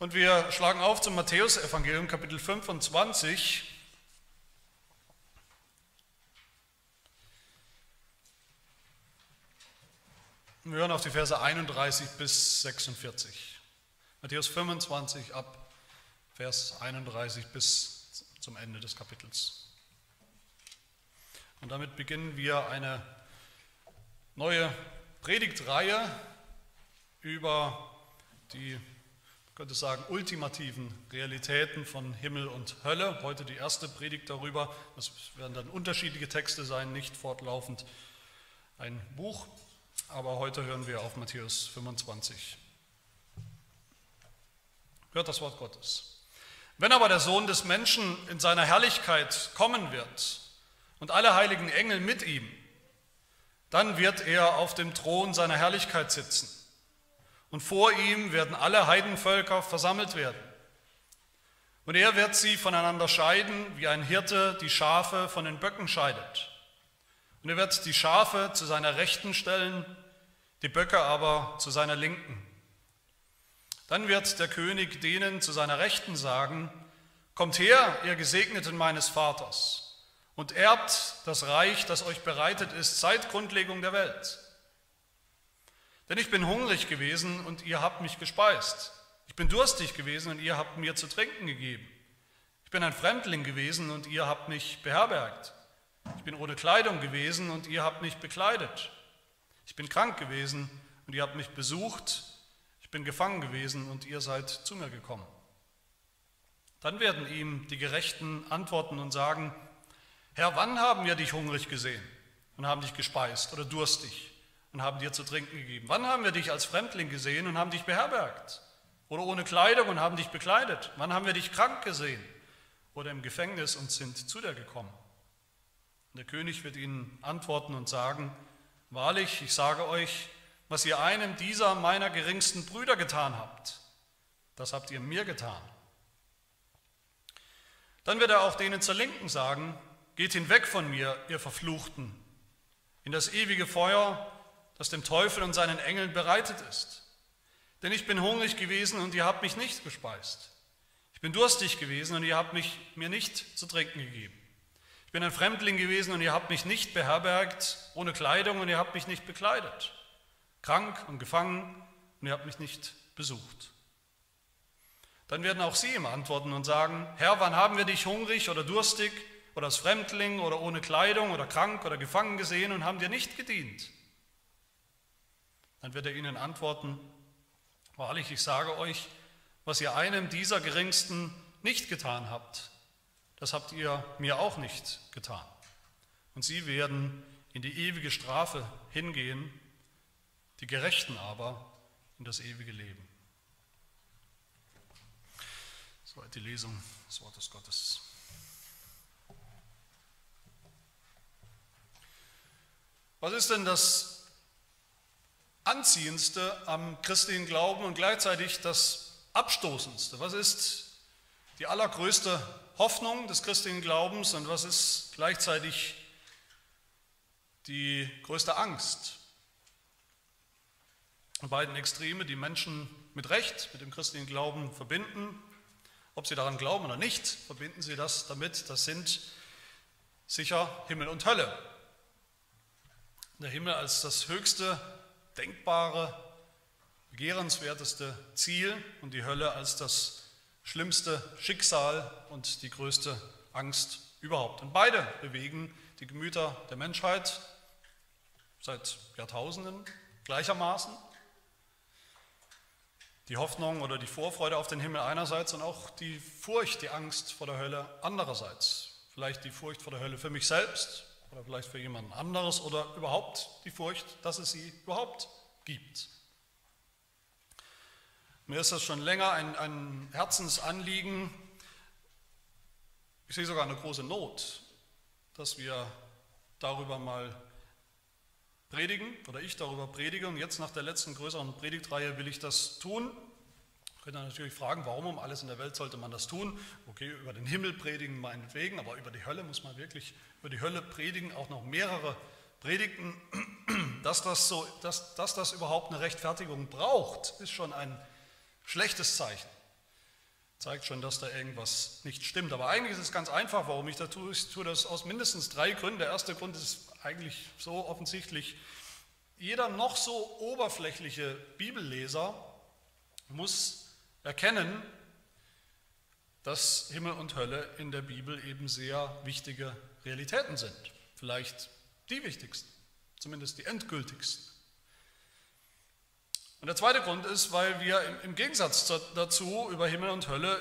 Und wir schlagen auf zum Matthäusevangelium Kapitel 25. Wir hören auf die Verse 31 bis 46. Matthäus 25 ab Vers 31 bis zum Ende des Kapitels. Und damit beginnen wir eine neue Predigtreihe über die könnte sagen, ultimativen Realitäten von Himmel und Hölle. Heute die erste Predigt darüber. Das werden dann unterschiedliche Texte sein, nicht fortlaufend ein Buch. Aber heute hören wir auf Matthäus 25. Hört das Wort Gottes. Wenn aber der Sohn des Menschen in seiner Herrlichkeit kommen wird und alle heiligen Engel mit ihm, dann wird er auf dem Thron seiner Herrlichkeit sitzen. Und vor ihm werden alle Heidenvölker versammelt werden. Und er wird sie voneinander scheiden, wie ein Hirte die Schafe von den Böcken scheidet. Und er wird die Schafe zu seiner Rechten stellen, die Böcke aber zu seiner Linken. Dann wird der König denen zu seiner Rechten sagen, Kommt her, ihr Gesegneten meines Vaters, und erbt das Reich, das euch bereitet ist seit Grundlegung der Welt. Denn ich bin hungrig gewesen und ihr habt mich gespeist. Ich bin durstig gewesen und ihr habt mir zu trinken gegeben. Ich bin ein Fremdling gewesen und ihr habt mich beherbergt. Ich bin ohne Kleidung gewesen und ihr habt mich bekleidet. Ich bin krank gewesen und ihr habt mich besucht. Ich bin gefangen gewesen und ihr seid zu mir gekommen. Dann werden ihm die Gerechten antworten und sagen, Herr, wann haben wir dich hungrig gesehen und haben dich gespeist oder durstig und haben dir zu trinken gegeben? Wann haben wir dich als Fremdling gesehen und haben dich beherbergt? Oder ohne Kleidung und haben dich bekleidet? Wann haben wir dich krank gesehen oder im Gefängnis und sind zu dir gekommen? Und der König wird ihnen antworten und sagen, wahrlich, ich sage euch, was ihr einem dieser meiner geringsten Brüder getan habt, das habt ihr mir getan. Dann wird er auch denen zur Linken sagen, geht hinweg von mir, ihr Verfluchten, in das ewige Feuer, das dem Teufel und seinen Engeln bereitet ist. Denn ich bin hungrig gewesen und ihr habt mich nicht gespeist. Ich bin durstig gewesen und ihr habt mich, mir nicht zu trinken gegeben. Ich bin ein Fremdling gewesen und ihr habt mich nicht beherbergt, ohne Kleidung und ihr habt mich nicht bekleidet. Krank und gefangen und ihr habt mich nicht besucht. Dann werden auch sie ihm antworten und sagen, Herr, wann haben wir dich hungrig oder durstig oder als Fremdling oder ohne Kleidung oder krank oder gefangen gesehen und haben dir nicht gedient? Dann wird er ihnen antworten, wahrlich, ich sage euch, was ihr einem dieser Geringsten nicht getan habt, das habt ihr mir auch nicht getan. Und sie werden in die ewige Strafe hingehen, die Gerechten aber in das ewige Leben. Soweit die Lesung des Wortes Gottes. Was ist denn das Anziehendste am christlichen Glauben und gleichzeitig das Abstoßendste. Was ist die allergrößte Hoffnung des christlichen Glaubens und was ist gleichzeitig die größte Angst? Und beiden Extreme, die Menschen mit Recht mit dem christlichen Glauben verbinden, ob sie daran glauben oder nicht, verbinden sie das damit, das sind sicher Himmel und Hölle. Der Himmel als das höchste denkbare, begehrenswerteste Ziel und die Hölle als das schlimmste Schicksal und die größte Angst überhaupt. Und beide bewegen die Gemüter der Menschheit seit Jahrtausenden gleichermaßen. Die Hoffnung oder die Vorfreude auf den Himmel einerseits und auch die Furcht, die Angst vor der Hölle andererseits. Vielleicht die Furcht vor der Hölle für mich selbst, oder vielleicht für jemanden anderes oder überhaupt die Furcht, dass es sie überhaupt gibt. Mir ist das schon länger ein, ein Herzensanliegen, ich sehe sogar eine große Not, dass wir darüber mal predigen oder ich darüber predige. Und jetzt nach der letzten größeren Predigtreihe will ich das tun. Ich könnte natürlich fragen, warum um alles in der Welt sollte man das tun? Okay, über den Himmel predigen meinetwegen, aber über die Hölle muss man wirklich über die Hölle predigen, auch noch mehrere Predigten. Dass das, so, dass, dass das überhaupt eine Rechtfertigung braucht, ist schon ein schlechtes Zeichen. zeigt schon, dass da irgendwas nicht stimmt. Aber eigentlich ist es ganz einfach, warum ich das tue. Ich tue das aus mindestens drei Gründen. Der erste Grund ist eigentlich so offensichtlich. Jeder noch so oberflächliche Bibelleser muss erkennen, dass Himmel und Hölle in der Bibel eben sehr wichtige Realitäten sind. Vielleicht die wichtigsten, zumindest die endgültigsten. Und der zweite Grund ist, weil wir im Gegensatz dazu über Himmel und Hölle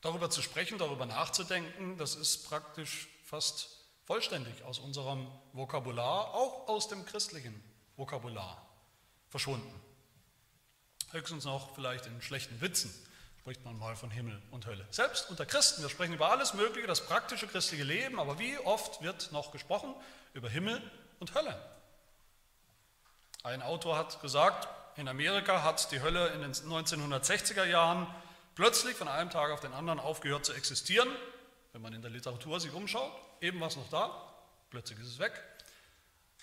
darüber zu sprechen, darüber nachzudenken, das ist praktisch fast vollständig aus unserem Vokabular, auch aus dem christlichen Vokabular verschwunden. Höchstens noch vielleicht in schlechten Witzen spricht man mal von Himmel und Hölle. Selbst unter Christen, wir sprechen über alles Mögliche, das praktische christliche Leben, aber wie oft wird noch gesprochen über Himmel und Hölle? Ein Autor hat gesagt, in Amerika hat die Hölle in den 1960er Jahren plötzlich von einem Tag auf den anderen aufgehört zu existieren. Wenn man in der Literatur sich umschaut, eben war es noch da, plötzlich ist es weg.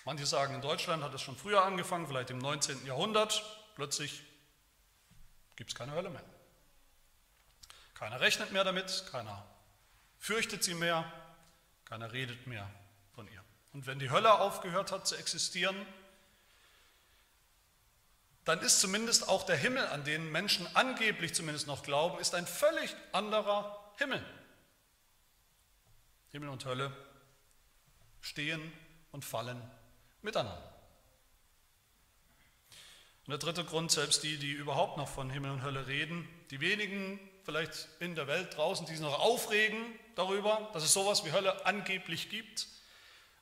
Manche sagen, in Deutschland hat es schon früher angefangen, vielleicht im 19. Jahrhundert. Plötzlich gibt es keine Hölle mehr. Keiner rechnet mehr damit, keiner fürchtet sie mehr, keiner redet mehr von ihr. Und wenn die Hölle aufgehört hat zu existieren, dann ist zumindest auch der Himmel, an den Menschen angeblich zumindest noch glauben, ist ein völlig anderer Himmel. Himmel und Hölle stehen und fallen miteinander. Und der dritte Grund, selbst die, die überhaupt noch von Himmel und Hölle reden, die wenigen vielleicht in der Welt draußen, die sich noch aufregen darüber, dass es sowas wie Hölle angeblich gibt,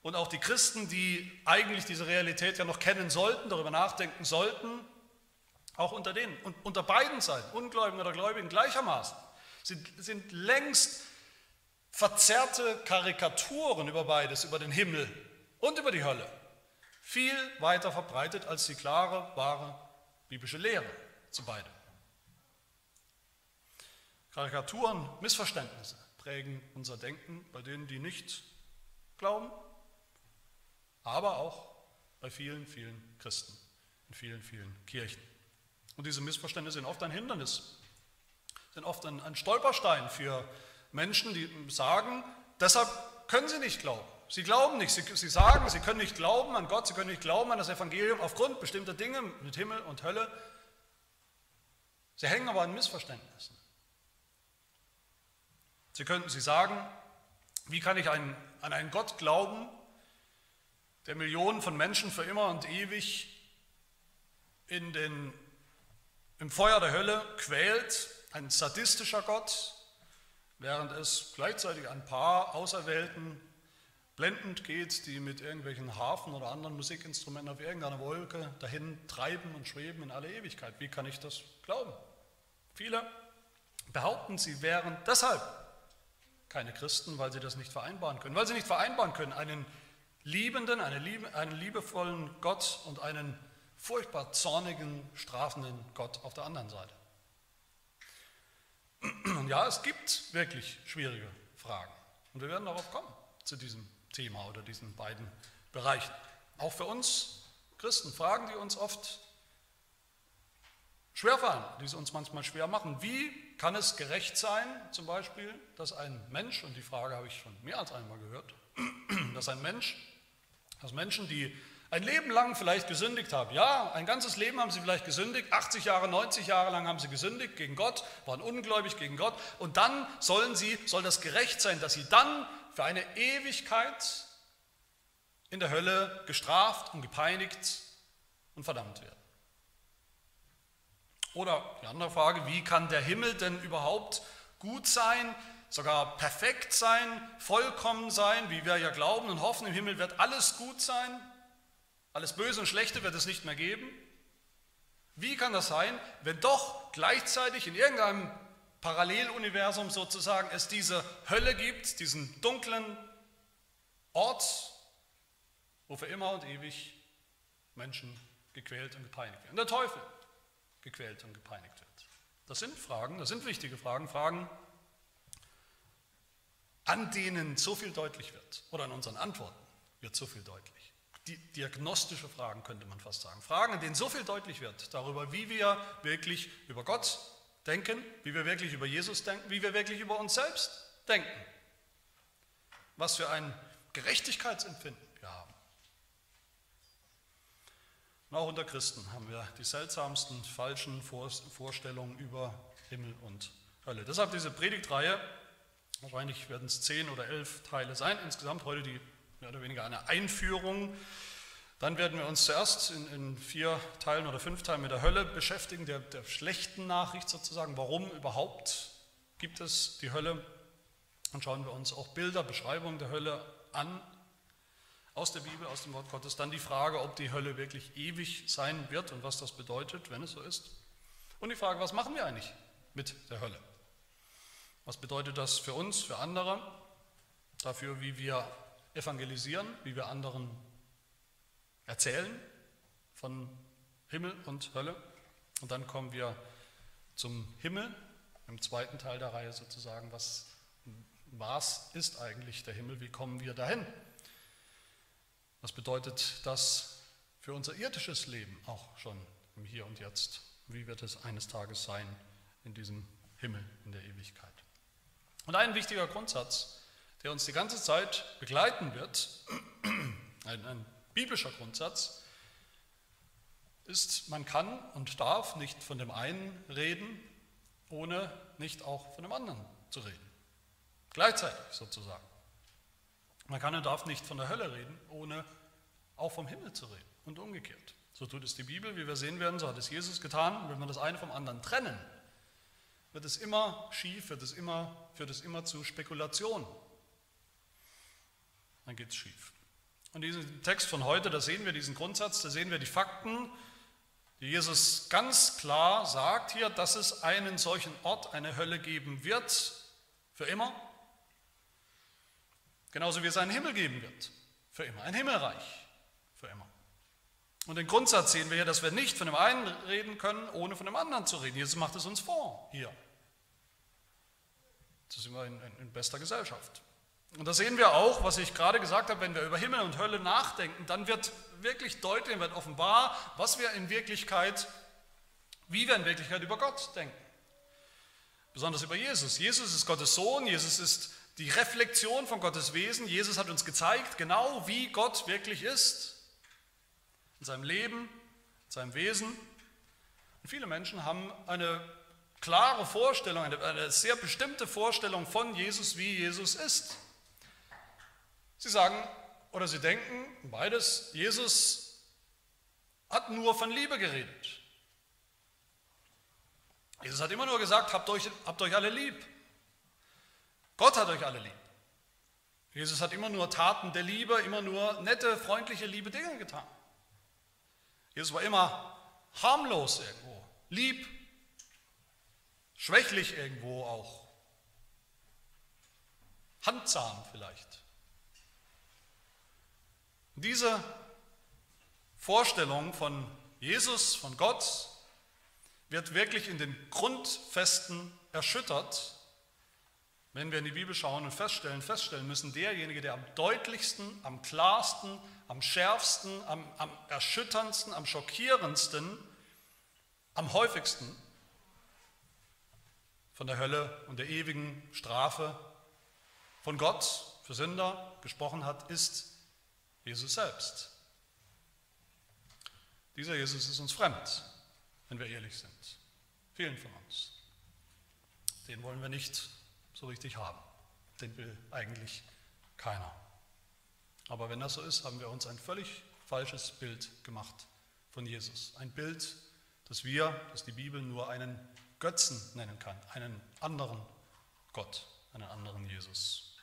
und auch die Christen, die eigentlich diese Realität ja noch kennen sollten, darüber nachdenken sollten, auch unter denen und unter beiden Seiten, Ungläubigen oder Gläubigen gleichermaßen, sind, sind längst verzerrte Karikaturen über beides, über den Himmel und über die Hölle, viel weiter verbreitet als die klare, wahre biblische Lehre zu beidem. Karikaturen, Missverständnisse prägen unser Denken bei denen, die nicht glauben aber auch bei vielen, vielen Christen, in vielen, vielen Kirchen. Und diese Missverständnisse sind oft ein Hindernis, sind oft ein, ein Stolperstein für Menschen, die sagen, deshalb können sie nicht glauben. Sie glauben nicht, sie, sie sagen, sie können nicht glauben an Gott, sie können nicht glauben an das Evangelium aufgrund bestimmter Dinge mit Himmel und Hölle. Sie hängen aber an Missverständnissen. Sie könnten sie sagen, wie kann ich an einen Gott glauben, der Millionen von Menschen für immer und ewig in den, im Feuer der Hölle quält, ein sadistischer Gott, während es gleichzeitig ein paar Auserwählten blendend geht, die mit irgendwelchen Hafen oder anderen Musikinstrumenten auf irgendeiner Wolke dahin treiben und schweben in alle Ewigkeit. Wie kann ich das glauben? Viele behaupten, sie wären deshalb keine Christen, weil sie das nicht vereinbaren können, weil sie nicht vereinbaren können, einen liebenden, einen, liebe, einen liebevollen Gott und einen furchtbar zornigen, strafenden Gott auf der anderen Seite. Und ja, es gibt wirklich schwierige Fragen. Und wir werden darauf kommen, zu diesem Thema oder diesen beiden Bereichen. Auch für uns Christen, Fragen, die uns oft schwerfallen, die es uns manchmal schwer machen. Wie kann es gerecht sein, zum Beispiel, dass ein Mensch, und die Frage habe ich schon mehr als einmal gehört, dass ein Mensch dass Menschen, die ein Leben lang vielleicht gesündigt haben, ja, ein ganzes Leben haben sie vielleicht gesündigt, 80 Jahre, 90 Jahre lang haben sie gesündigt gegen Gott, waren ungläubig gegen Gott und dann sollen sie, soll das gerecht sein, dass sie dann für eine Ewigkeit in der Hölle gestraft und gepeinigt und verdammt werden. Oder die andere Frage, wie kann der Himmel denn überhaupt gut sein, sogar perfekt sein, vollkommen sein, wie wir ja glauben und hoffen, im Himmel wird alles gut sein, alles Böse und Schlechte wird es nicht mehr geben. Wie kann das sein, wenn doch gleichzeitig in irgendeinem Paralleluniversum sozusagen es diese Hölle gibt, diesen dunklen Ort, wo für immer und ewig Menschen gequält und gepeinigt werden. Der Teufel gequält und gepeinigt wird. Das sind Fragen, das sind wichtige Fragen, Fragen, an denen so viel deutlich wird, oder an unseren Antworten wird so viel deutlich. Diagnostische Fragen könnte man fast sagen. Fragen, an denen so viel deutlich wird darüber, wie wir wirklich über Gott denken, wie wir wirklich über Jesus denken, wie wir wirklich über uns selbst denken. Was für ein Gerechtigkeitsempfinden wir haben. Und auch unter Christen haben wir die seltsamsten falschen Vorstellungen über Himmel und Hölle. Deshalb diese Predigtreihe, wahrscheinlich werden es zehn oder elf Teile sein, insgesamt heute die mehr oder weniger eine Einführung. Dann werden wir uns zuerst in, in vier Teilen oder fünf Teilen mit der Hölle beschäftigen, der, der schlechten Nachricht sozusagen. Warum überhaupt gibt es die Hölle? Dann schauen wir uns auch Bilder, Beschreibungen der Hölle an, aus der Bibel, aus dem Wort Gottes. Dann die Frage, ob die Hölle wirklich ewig sein wird und was das bedeutet, wenn es so ist. Und die Frage, was machen wir eigentlich mit der Hölle? Was bedeutet das für uns, für andere, dafür, wie wir evangelisieren, wie wir anderen erzählen von Himmel und Hölle? Und dann kommen wir zum Himmel, im zweiten Teil der Reihe sozusagen. Was, was ist eigentlich der Himmel? Wie kommen wir dahin? Was bedeutet das für unser irdisches Leben auch schon im Hier und Jetzt? Wie wird es eines Tages sein in diesem Himmel in der Ewigkeit? Und ein wichtiger Grundsatz, der uns die ganze Zeit begleiten wird, ein, ein biblischer Grundsatz, ist, man kann und darf nicht von dem einen reden, ohne nicht auch von dem anderen zu reden. Gleichzeitig sozusagen. Man kann und darf nicht von der Hölle reden, ohne auch vom Himmel zu reden und umgekehrt. So tut es die Bibel, wie wir sehen werden, so hat es Jesus getan. Und wenn wir das eine vom anderen trennen, wird es immer schief, wird es immer, führt es immer zu Spekulation. Dann geht es schief. Und diesen Text von heute, da sehen wir diesen Grundsatz, da sehen wir die Fakten, die Jesus ganz klar sagt hier, dass es einen solchen Ort, eine Hölle geben wird, für immer, genauso wie es einen Himmel geben wird, für immer, ein Himmelreich, für immer. Und den Grundsatz sehen wir hier, dass wir nicht von dem einen reden können, ohne von dem anderen zu reden. Jesus macht es uns vor, hier. Das sind wir in, in bester Gesellschaft. Und da sehen wir auch, was ich gerade gesagt habe, wenn wir über Himmel und Hölle nachdenken, dann wird wirklich deutlich, wird offenbar, was wir in Wirklichkeit, wie wir in Wirklichkeit über Gott denken. Besonders über Jesus. Jesus ist Gottes Sohn, Jesus ist die Reflexion von Gottes Wesen. Jesus hat uns gezeigt, genau wie Gott wirklich ist. In seinem Leben, in seinem Wesen. Und viele Menschen haben eine klare Vorstellung, eine, eine sehr bestimmte Vorstellung von Jesus, wie Jesus ist. Sie sagen oder sie denken, beides, Jesus hat nur von Liebe geredet. Jesus hat immer nur gesagt, habt euch, habt euch alle lieb. Gott hat euch alle lieb. Jesus hat immer nur Taten der Liebe, immer nur nette, freundliche, liebe Dinge getan. Jesus war immer harmlos irgendwo, lieb, schwächlich irgendwo auch, handsam vielleicht. Diese Vorstellung von Jesus, von Gott, wird wirklich in den Grundfesten erschüttert, wenn wir in die Bibel schauen und feststellen, feststellen müssen, derjenige, der am deutlichsten, am klarsten, am schärfsten, am, am erschütterndsten, am schockierendsten, am häufigsten von der Hölle und der ewigen Strafe von Gott für Sünder gesprochen hat, ist Jesus selbst. Dieser Jesus ist uns fremd, wenn wir ehrlich sind. Vielen von uns. Den wollen wir nicht so richtig haben. Den will eigentlich keiner. Aber wenn das so ist, haben wir uns ein völlig falsches Bild gemacht von Jesus. Ein Bild, das wir, das die Bibel nur einen Götzen nennen kann, einen anderen Gott, einen anderen Jesus.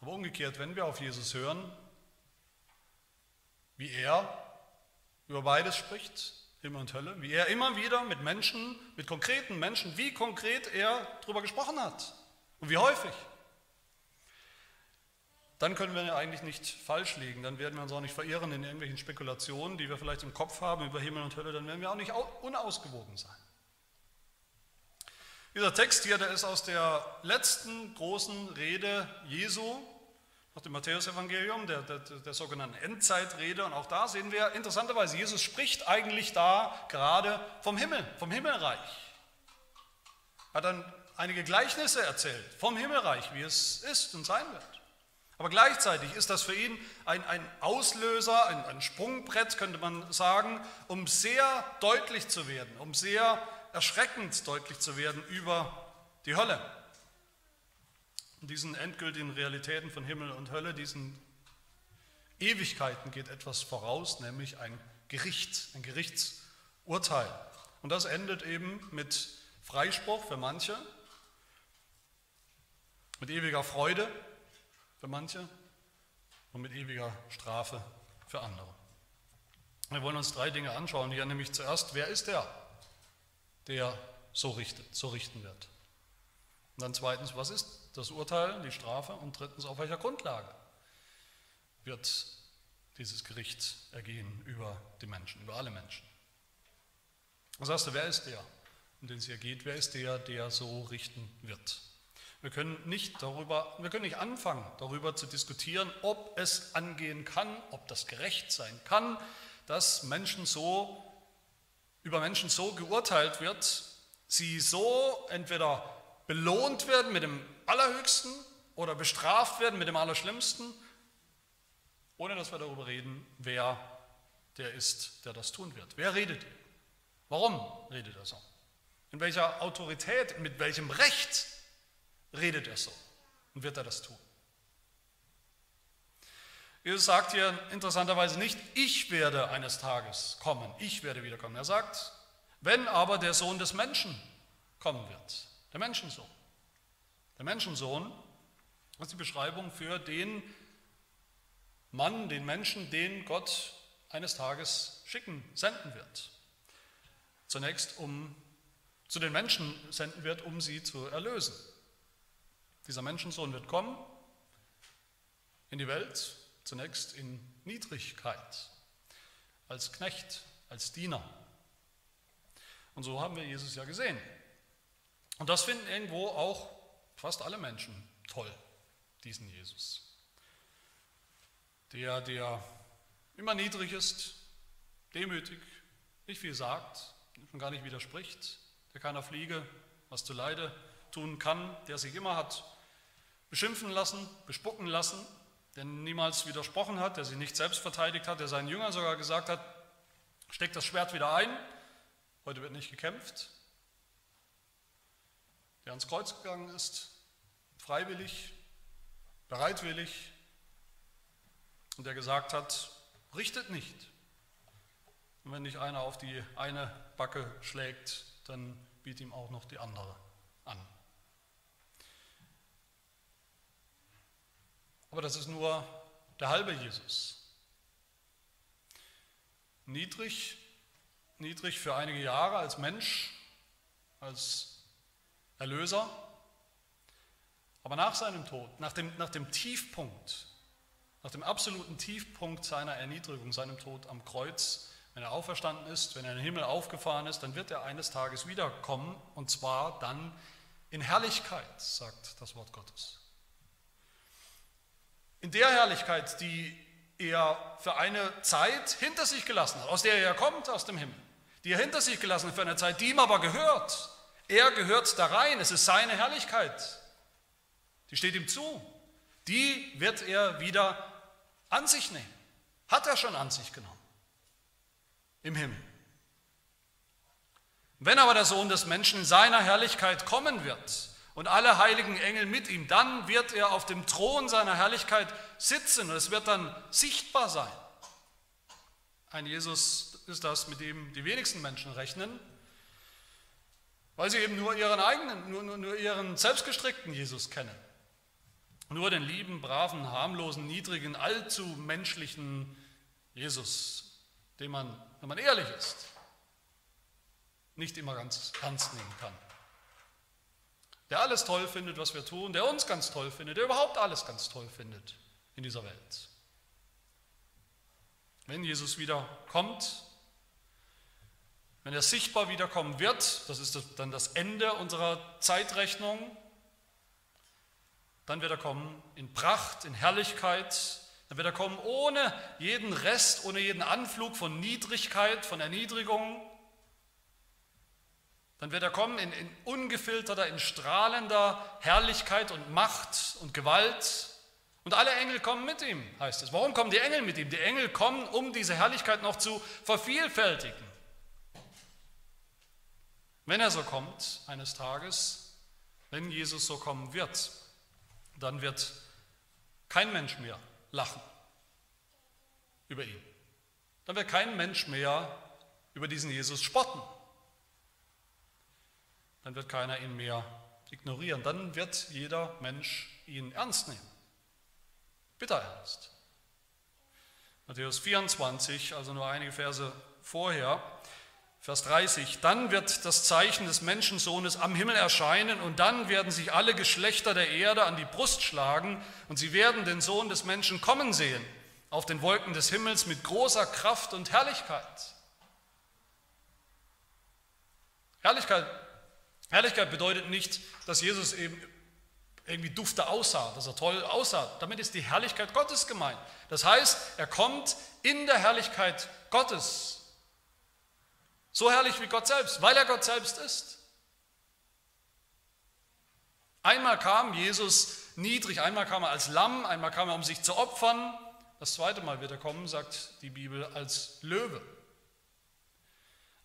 Aber umgekehrt, wenn wir auf Jesus hören, wie er über beides spricht, Himmel und Hölle, wie er immer wieder mit Menschen, mit konkreten Menschen, wie konkret er darüber gesprochen hat und wie häufig. Dann können wir eigentlich nicht falsch liegen, dann werden wir uns auch nicht verirren in irgendwelchen Spekulationen, die wir vielleicht im Kopf haben über Himmel und Hölle, dann werden wir auch nicht unausgewogen sein. Dieser Text hier, der ist aus der letzten großen Rede Jesu nach dem Matthäusevangelium, der, der, der sogenannten Endzeitrede. Und auch da sehen wir interessanterweise, Jesus spricht eigentlich da gerade vom Himmel, vom Himmelreich. hat dann einige Gleichnisse erzählt vom Himmelreich, wie es ist und sein wird. Aber gleichzeitig ist das für ihn ein, ein Auslöser, ein, ein Sprungbrett, könnte man sagen, um sehr deutlich zu werden, um sehr erschreckend deutlich zu werden über die Hölle. Diesen endgültigen Realitäten von Himmel und Hölle, diesen Ewigkeiten geht etwas voraus, nämlich ein Gericht, ein Gerichtsurteil. Und das endet eben mit Freispruch für manche, mit ewiger Freude für manche und mit ewiger Strafe für andere. Wir wollen uns drei Dinge anschauen hier, nämlich zuerst, wer ist der, der so richtet, so richten wird? Und dann zweitens, was ist das Urteil, die Strafe? Und drittens, auf welcher Grundlage wird dieses Gericht ergehen über die Menschen, über alle Menschen? Was sagst du, wer ist der, um den es hier geht? Wer ist der, der so richten wird? Wir können nicht darüber, wir können nicht anfangen, darüber zu diskutieren, ob es angehen kann, ob das gerecht sein kann, dass Menschen so, über Menschen so geurteilt wird, sie so entweder belohnt werden mit dem Allerhöchsten oder bestraft werden mit dem Allerschlimmsten, ohne dass wir darüber reden, wer der ist, der das tun wird. Wer redet? Warum redet er so? In welcher Autorität, mit welchem Recht redet er so? Und wird er das tun? Jesus sagt hier interessanterweise nicht, ich werde eines Tages kommen, ich werde wiederkommen. Er sagt, wenn aber der Sohn des Menschen kommen wird, der Menschensohn. Der Menschensohn ist die Beschreibung für den Mann, den Menschen, den Gott eines Tages schicken, senden wird. Zunächst um zu den Menschen senden wird, um sie zu erlösen. Dieser Menschensohn wird kommen in die Welt, zunächst in Niedrigkeit, als Knecht, als Diener. Und so haben wir Jesus ja gesehen. Und das finden irgendwo auch fast alle Menschen toll, diesen Jesus. Der, der immer niedrig ist, demütig, nicht viel sagt, und gar nicht widerspricht, der keiner Fliege was zu Leide tun kann, der sich immer hat beschimpfen lassen, bespucken lassen, der niemals widersprochen hat, der sich nicht selbst verteidigt hat, der seinen Jüngern sogar gesagt hat, steckt das Schwert wieder ein, heute wird nicht gekämpft, der ans Kreuz gegangen ist, freiwillig, bereitwillig, und der gesagt hat, richtet nicht. Und wenn nicht einer auf die eine Backe schlägt, dann biet ihm auch noch die andere an. Aber das ist nur der halbe Jesus. Niedrig, niedrig für einige Jahre als Mensch, als Erlöser. Aber nach seinem Tod, nach dem, nach dem Tiefpunkt, nach dem absoluten Tiefpunkt seiner Erniedrigung, seinem Tod am Kreuz, wenn er auferstanden ist, wenn er in den Himmel aufgefahren ist, dann wird er eines Tages wiederkommen und zwar dann in Herrlichkeit, sagt das Wort Gottes. In der Herrlichkeit, die er für eine Zeit hinter sich gelassen hat, aus der er kommt, aus dem Himmel, die er hinter sich gelassen hat für eine Zeit, die ihm aber gehört, er gehört da rein, es ist seine Herrlichkeit. Die steht ihm zu. Die wird er wieder an sich nehmen. Hat er schon an sich genommen. Im Himmel. Wenn aber der Sohn des Menschen in seiner Herrlichkeit kommen wird und alle heiligen Engel mit ihm, dann wird er auf dem Thron seiner Herrlichkeit sitzen und es wird dann sichtbar sein. Ein Jesus ist das, mit dem die wenigsten Menschen rechnen, weil sie eben nur ihren eigenen, nur, nur, nur ihren selbstgestrickten Jesus kennen. Nur den lieben, braven, harmlosen, niedrigen, allzu menschlichen Jesus, den man, wenn man ehrlich ist, nicht immer ganz ernst nehmen kann. Der alles toll findet, was wir tun, der uns ganz toll findet, der überhaupt alles ganz toll findet in dieser Welt. Wenn Jesus wieder kommt, wenn er sichtbar wiederkommen wird, das ist dann das Ende unserer Zeitrechnung, dann wird er kommen in Pracht, in Herrlichkeit, dann wird er kommen ohne jeden Rest, ohne jeden Anflug von Niedrigkeit, von Erniedrigung. Dann wird er kommen in, in ungefilterter, in strahlender Herrlichkeit und Macht und Gewalt. Und alle Engel kommen mit ihm, heißt es. Warum kommen die Engel mit ihm? Die Engel kommen, um diese Herrlichkeit noch zu vervielfältigen. Wenn er so kommt eines Tages, wenn Jesus so kommen wird, dann wird kein Mensch mehr lachen über ihn. Dann wird kein Mensch mehr über diesen Jesus spotten. Dann wird keiner ihn mehr ignorieren. Dann wird jeder Mensch ihn ernst nehmen. Bitter ernst. Matthäus 24, also nur einige Verse vorher, Vers 30, dann wird das Zeichen des Menschensohnes am Himmel erscheinen und dann werden sich alle Geschlechter der Erde an die Brust schlagen und sie werden den Sohn des Menschen kommen sehen auf den Wolken des Himmels mit großer Kraft und Herrlichkeit. Herrlichkeit, Herrlichkeit bedeutet nicht, dass Jesus eben irgendwie dufte aussah, dass er toll aussah. Damit ist die Herrlichkeit Gottes gemeint. Das heißt, er kommt in der Herrlichkeit Gottes so herrlich wie Gott selbst, weil er Gott selbst ist. Einmal kam Jesus niedrig, einmal kam er als Lamm, einmal kam er, um sich zu opfern. Das zweite Mal wird er kommen, sagt die Bibel, als Löwe.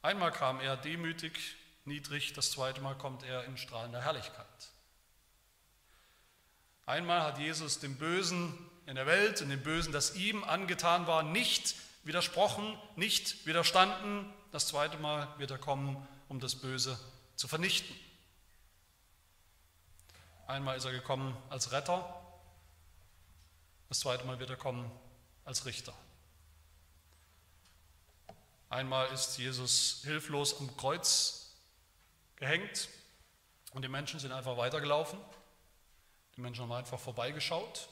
Einmal kam er demütig, niedrig, das zweite Mal kommt er in strahlender Herrlichkeit. Einmal hat Jesus dem Bösen in der Welt und dem Bösen, das ihm angetan war, nicht widersprochen, nicht widerstanden, das zweite Mal wird er kommen, um das Böse zu vernichten. Einmal ist er gekommen als Retter, das zweite Mal wird er kommen als Richter. Einmal ist Jesus hilflos am Kreuz gehängt und die Menschen sind einfach weitergelaufen. Die Menschen haben einfach vorbeigeschaut.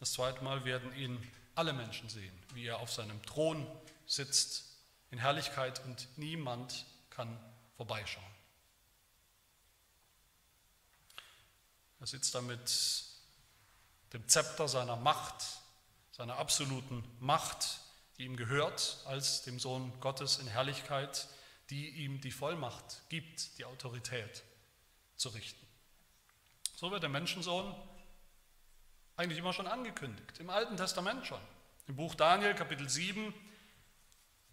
Das zweite Mal werden ihn alle Menschen sehen, wie er auf seinem Thron sitzt in Herrlichkeit und niemand kann vorbeischauen. Er sitzt da mit dem Zepter seiner Macht, seiner absoluten Macht, die ihm gehört, als dem Sohn Gottes in Herrlichkeit, die ihm die Vollmacht gibt, die Autorität zu richten. So wird der Menschensohn eigentlich immer schon angekündigt, im Alten Testament schon. Im Buch Daniel, Kapitel 7,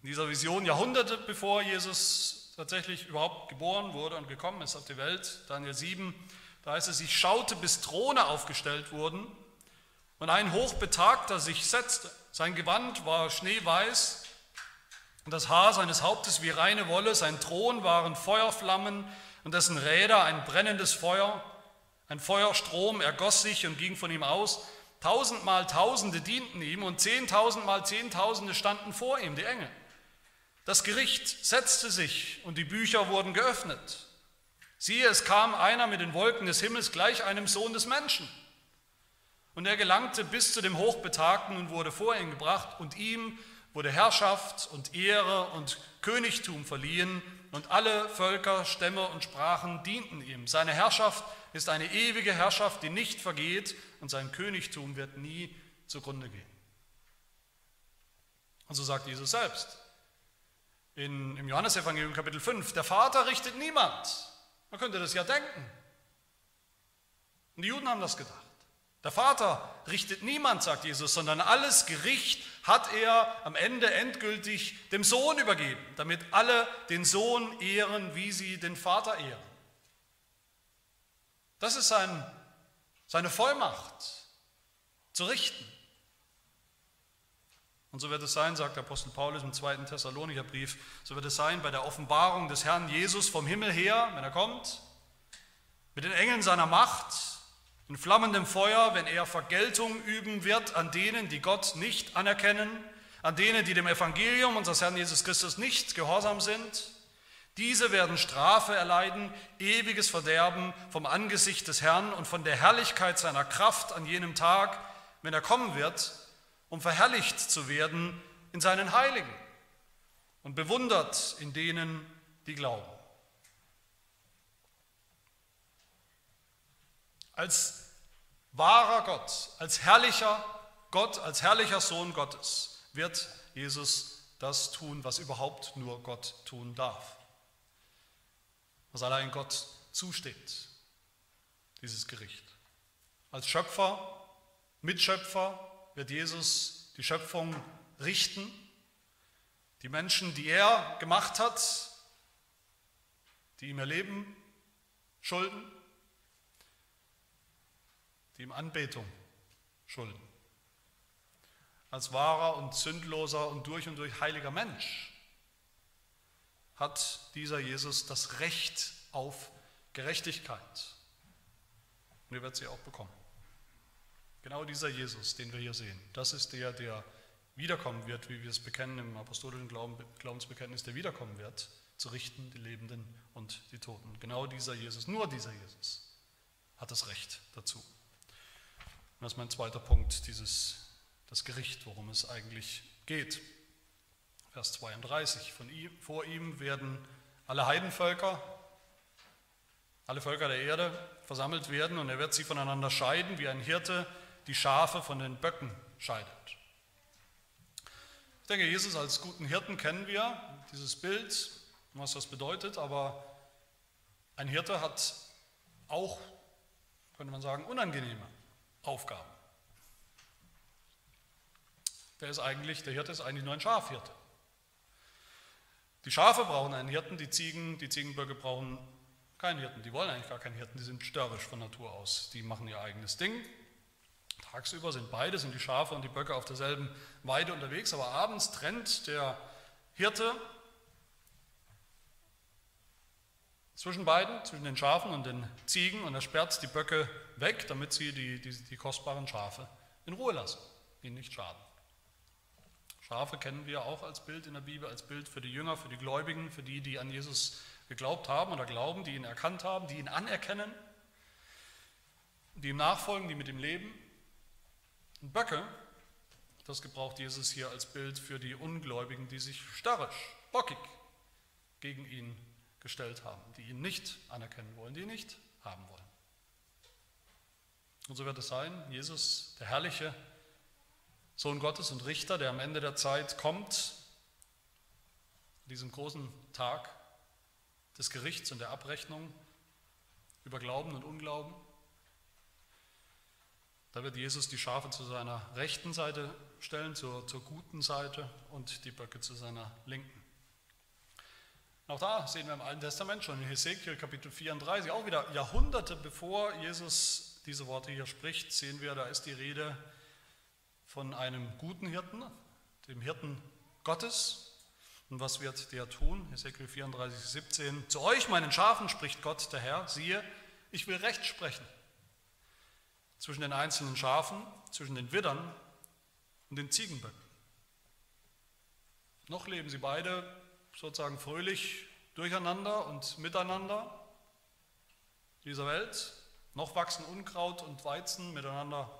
in dieser Vision, Jahrhunderte bevor Jesus tatsächlich überhaupt geboren wurde und gekommen ist auf die Welt, Daniel 7, da heißt es, ich schaute, bis Throne aufgestellt wurden und ein Hochbetagter sich setzte. Sein Gewand war schneeweiß und das Haar seines Hauptes wie reine Wolle, sein Thron waren Feuerflammen und dessen Räder ein brennendes Feuer. Ein Feuerstrom ergoss sich und ging von ihm aus. Tausendmal Tausende dienten ihm und zehntausendmal Zehntausende standen vor ihm, die Engel. Das Gericht setzte sich und die Bücher wurden geöffnet. Siehe, es kam einer mit den Wolken des Himmels gleich einem Sohn des Menschen. Und er gelangte bis zu dem Hochbetagten und wurde vor ihn gebracht, und ihm wurde Herrschaft und Ehre und Königtum verliehen, und alle Völker, Stämme und Sprachen dienten ihm. Seine Herrschaft ist eine ewige Herrschaft, die nicht vergeht, und sein Königtum wird nie zugrunde gehen. Und so sagt Jesus selbst in, im Johannesevangelium Kapitel 5, der Vater richtet niemand. Man könnte das ja denken. Und die Juden haben das gedacht. Der Vater richtet niemand, sagt Jesus, sondern alles Gericht hat er am Ende endgültig dem Sohn übergeben, damit alle den Sohn ehren, wie sie den Vater ehren. Das ist sein, seine Vollmacht, zu richten. Und so wird es sein, sagt Apostel Paulus im zweiten Thessalonicher Brief, so wird es sein bei der Offenbarung des Herrn Jesus vom Himmel her, wenn er kommt, mit den Engeln seiner Macht, in flammendem Feuer, wenn er Vergeltung üben wird an denen, die Gott nicht anerkennen, an denen, die dem Evangelium unseres Herrn Jesus Christus nicht gehorsam sind. Diese werden Strafe erleiden, ewiges Verderben vom Angesicht des Herrn und von der Herrlichkeit seiner Kraft an jenem Tag, wenn er kommen wird um verherrlicht zu werden in seinen Heiligen und bewundert in denen, die glauben. Als wahrer Gott, als herrlicher Gott, als herrlicher Sohn Gottes wird Jesus das tun, was überhaupt nur Gott tun darf. was allein Gott zusteht, dieses Gericht. Als Schöpfer, Mitschöpfer wird Jesus die Schöpfung richten. Die Menschen, die er gemacht hat, die ihm ihr Leben schulden, die ihm Anbetung schulden. Als wahrer und sündloser und durch und durch heiliger Mensch hat dieser Jesus das Recht auf Gerechtigkeit. Und er wird sie auch bekommen. Genau dieser Jesus, den wir hier sehen, das ist der, der wiederkommen wird, wie wir es bekennen im apostolischen Glauben, Glaubensbekenntnis, der wiederkommen wird, zu richten die Lebenden und die Toten. Genau dieser Jesus, nur dieser Jesus hat das Recht dazu. Und das ist mein zweiter Punkt, dieses, das Gericht, worum es eigentlich geht. Vers 32, von ihm, vor ihm werden alle Heidenvölker, alle Völker der Erde versammelt werden und er wird sie voneinander scheiden, wie ein Hirte die Schafe von den Böcken scheidet. Ich denke, Jesus als guten Hirten kennen wir, dieses Bild, was das bedeutet, aber ein Hirte hat auch, könnte man sagen, unangenehme Aufgaben. Der ist eigentlich, der Hirte ist eigentlich nur ein Schafhirte. Die Schafe brauchen einen Hirten, die Ziegen, die Ziegenböcke brauchen keinen Hirten. Die wollen eigentlich gar keinen Hirten, die sind störrisch von Natur aus. Die machen ihr eigenes Ding. Tagsüber sind beide, sind die Schafe und die Böcke auf derselben Weide unterwegs, aber abends trennt der Hirte zwischen beiden, zwischen den Schafen und den Ziegen und er sperrt die Böcke weg, damit sie die, die, die kostbaren Schafe in Ruhe lassen, ihnen nicht schaden. Schafe kennen wir auch als Bild in der Bibel, als Bild für die Jünger, für die Gläubigen, für die, die an Jesus geglaubt haben oder glauben, die ihn erkannt haben, die ihn anerkennen, die ihm nachfolgen, die mit ihm leben. Böcke, das gebraucht Jesus hier als Bild für die Ungläubigen, die sich starrisch, bockig gegen ihn gestellt haben, die ihn nicht anerkennen wollen, die ihn nicht haben wollen. Und so wird es sein, Jesus, der herrliche Sohn Gottes und Richter, der am Ende der Zeit kommt, an diesem großen Tag des Gerichts und der Abrechnung über Glauben und Unglauben. Da wird Jesus die Schafe zu seiner rechten Seite stellen, zur, zur guten Seite und die Böcke zu seiner linken. Auch da sehen wir im Alten Testament schon in Hesekiel Kapitel 34, auch wieder Jahrhunderte bevor Jesus diese Worte hier spricht, sehen wir, da ist die Rede von einem guten Hirten, dem Hirten Gottes. Und was wird der tun? Hesekiel 34, 17. Zu euch, meinen Schafen, spricht Gott, der Herr, siehe, ich will Recht sprechen zwischen den einzelnen Schafen, zwischen den Widdern und den Ziegenböcken. Noch leben sie beide sozusagen fröhlich durcheinander und miteinander dieser Welt. Noch wachsen Unkraut und Weizen miteinander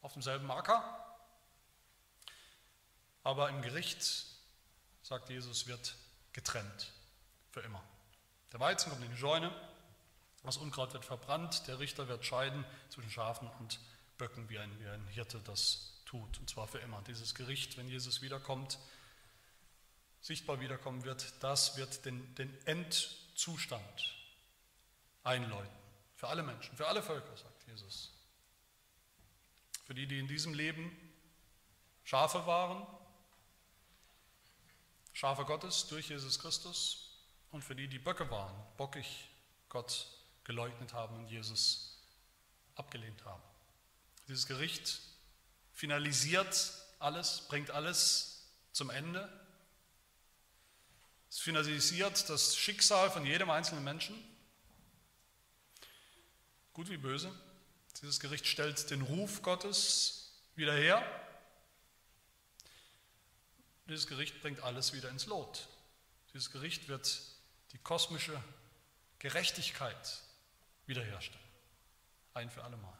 auf demselben Acker. Aber im Gericht, sagt Jesus, wird getrennt für immer. Der Weizen kommt in die Scheune, das Unkraut wird verbrannt, der Richter wird scheiden zwischen Schafen und Böcken, wie ein, wie ein Hirte das tut, und zwar für immer. Dieses Gericht, wenn Jesus wiederkommt, sichtbar wiederkommen wird, das wird den, den Endzustand einläuten. Für alle Menschen, für alle Völker, sagt Jesus. Für die, die in diesem Leben Schafe waren, Schafe Gottes durch Jesus Christus und für die, die Böcke waren, bockig Gott geleugnet haben und Jesus abgelehnt haben. Dieses Gericht finalisiert alles, bringt alles zum Ende es finalisiert das Schicksal von jedem einzelnen Menschen, gut wie böse. Dieses Gericht stellt den Ruf Gottes wieder her. Dieses Gericht bringt alles wieder ins Lot. Dieses Gericht wird die kosmische Gerechtigkeit wiederherstellen. Ein für alle Mal.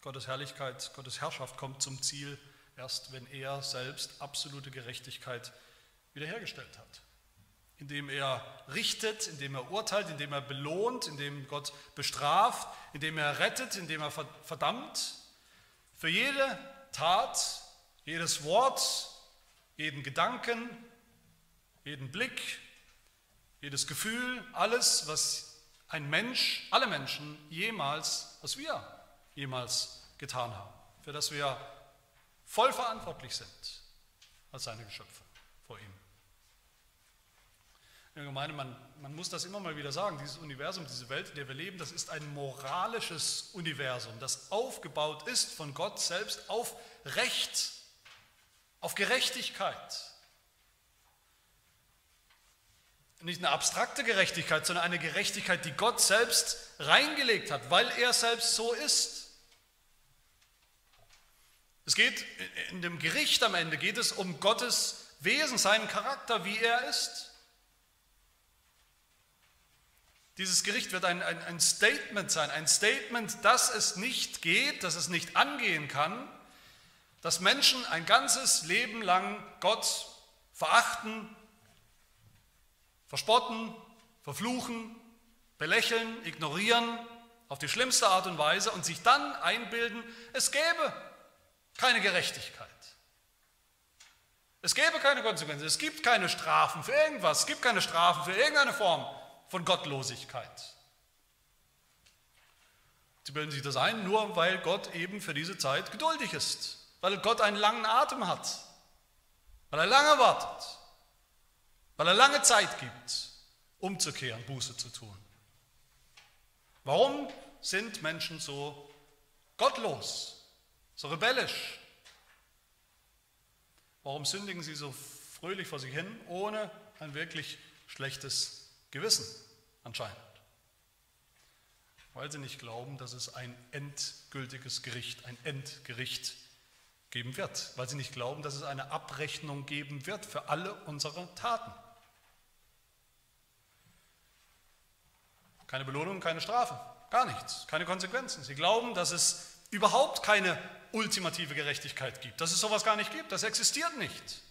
Gottes Herrlichkeit, Gottes Herrschaft kommt zum Ziel erst, wenn er selbst absolute Gerechtigkeit wiederhergestellt hat. Indem er richtet, indem er urteilt, indem er belohnt, indem Gott bestraft, indem er rettet, indem er verdammt. Für jede Tat, jedes Wort, jeden Gedanken, jeden Blick, jedes Gefühl, alles, was ein Mensch, alle Menschen jemals, was wir jemals getan haben, für das wir voll verantwortlich sind als seine Geschöpfe vor ihm. In der Gemeinde, man, man muss das immer mal wieder sagen, dieses Universum, diese Welt, in der wir leben, das ist ein moralisches Universum, das aufgebaut ist von Gott selbst auf Recht, auf Gerechtigkeit. Nicht eine abstrakte Gerechtigkeit, sondern eine Gerechtigkeit, die Gott selbst reingelegt hat, weil er selbst so ist. Es geht in dem Gericht am Ende geht es um Gottes Wesen, seinen Charakter, wie er ist. Dieses Gericht wird ein, ein, ein Statement sein, ein Statement, dass es nicht geht, dass es nicht angehen kann, dass Menschen ein ganzes Leben lang Gott verachten, verspotten, verfluchen, belächeln, ignorieren auf die schlimmste Art und Weise und sich dann einbilden, es gäbe keine Gerechtigkeit. Es gäbe keine Konsequenzen, es gibt keine Strafen für irgendwas, es gibt keine Strafen für irgendeine Form von Gottlosigkeit. Sie bilden sich das ein, nur weil Gott eben für diese Zeit geduldig ist, weil Gott einen langen Atem hat, weil er lange wartet, weil er lange Zeit gibt, umzukehren, Buße zu tun. Warum sind Menschen so gottlos? so rebellisch? Warum sündigen sie so fröhlich vor sich hin, ohne ein wirklich schlechtes Gewissen anscheinend? Weil sie nicht glauben, dass es ein endgültiges Gericht, ein Endgericht geben wird. Weil sie nicht glauben, dass es eine Abrechnung geben wird für alle unsere Taten. Keine Belohnung, keine Strafe, gar nichts, keine Konsequenzen. Sie glauben, dass es überhaupt keine ultimative Gerechtigkeit gibt, dass es sowas gar nicht gibt, das existiert nicht.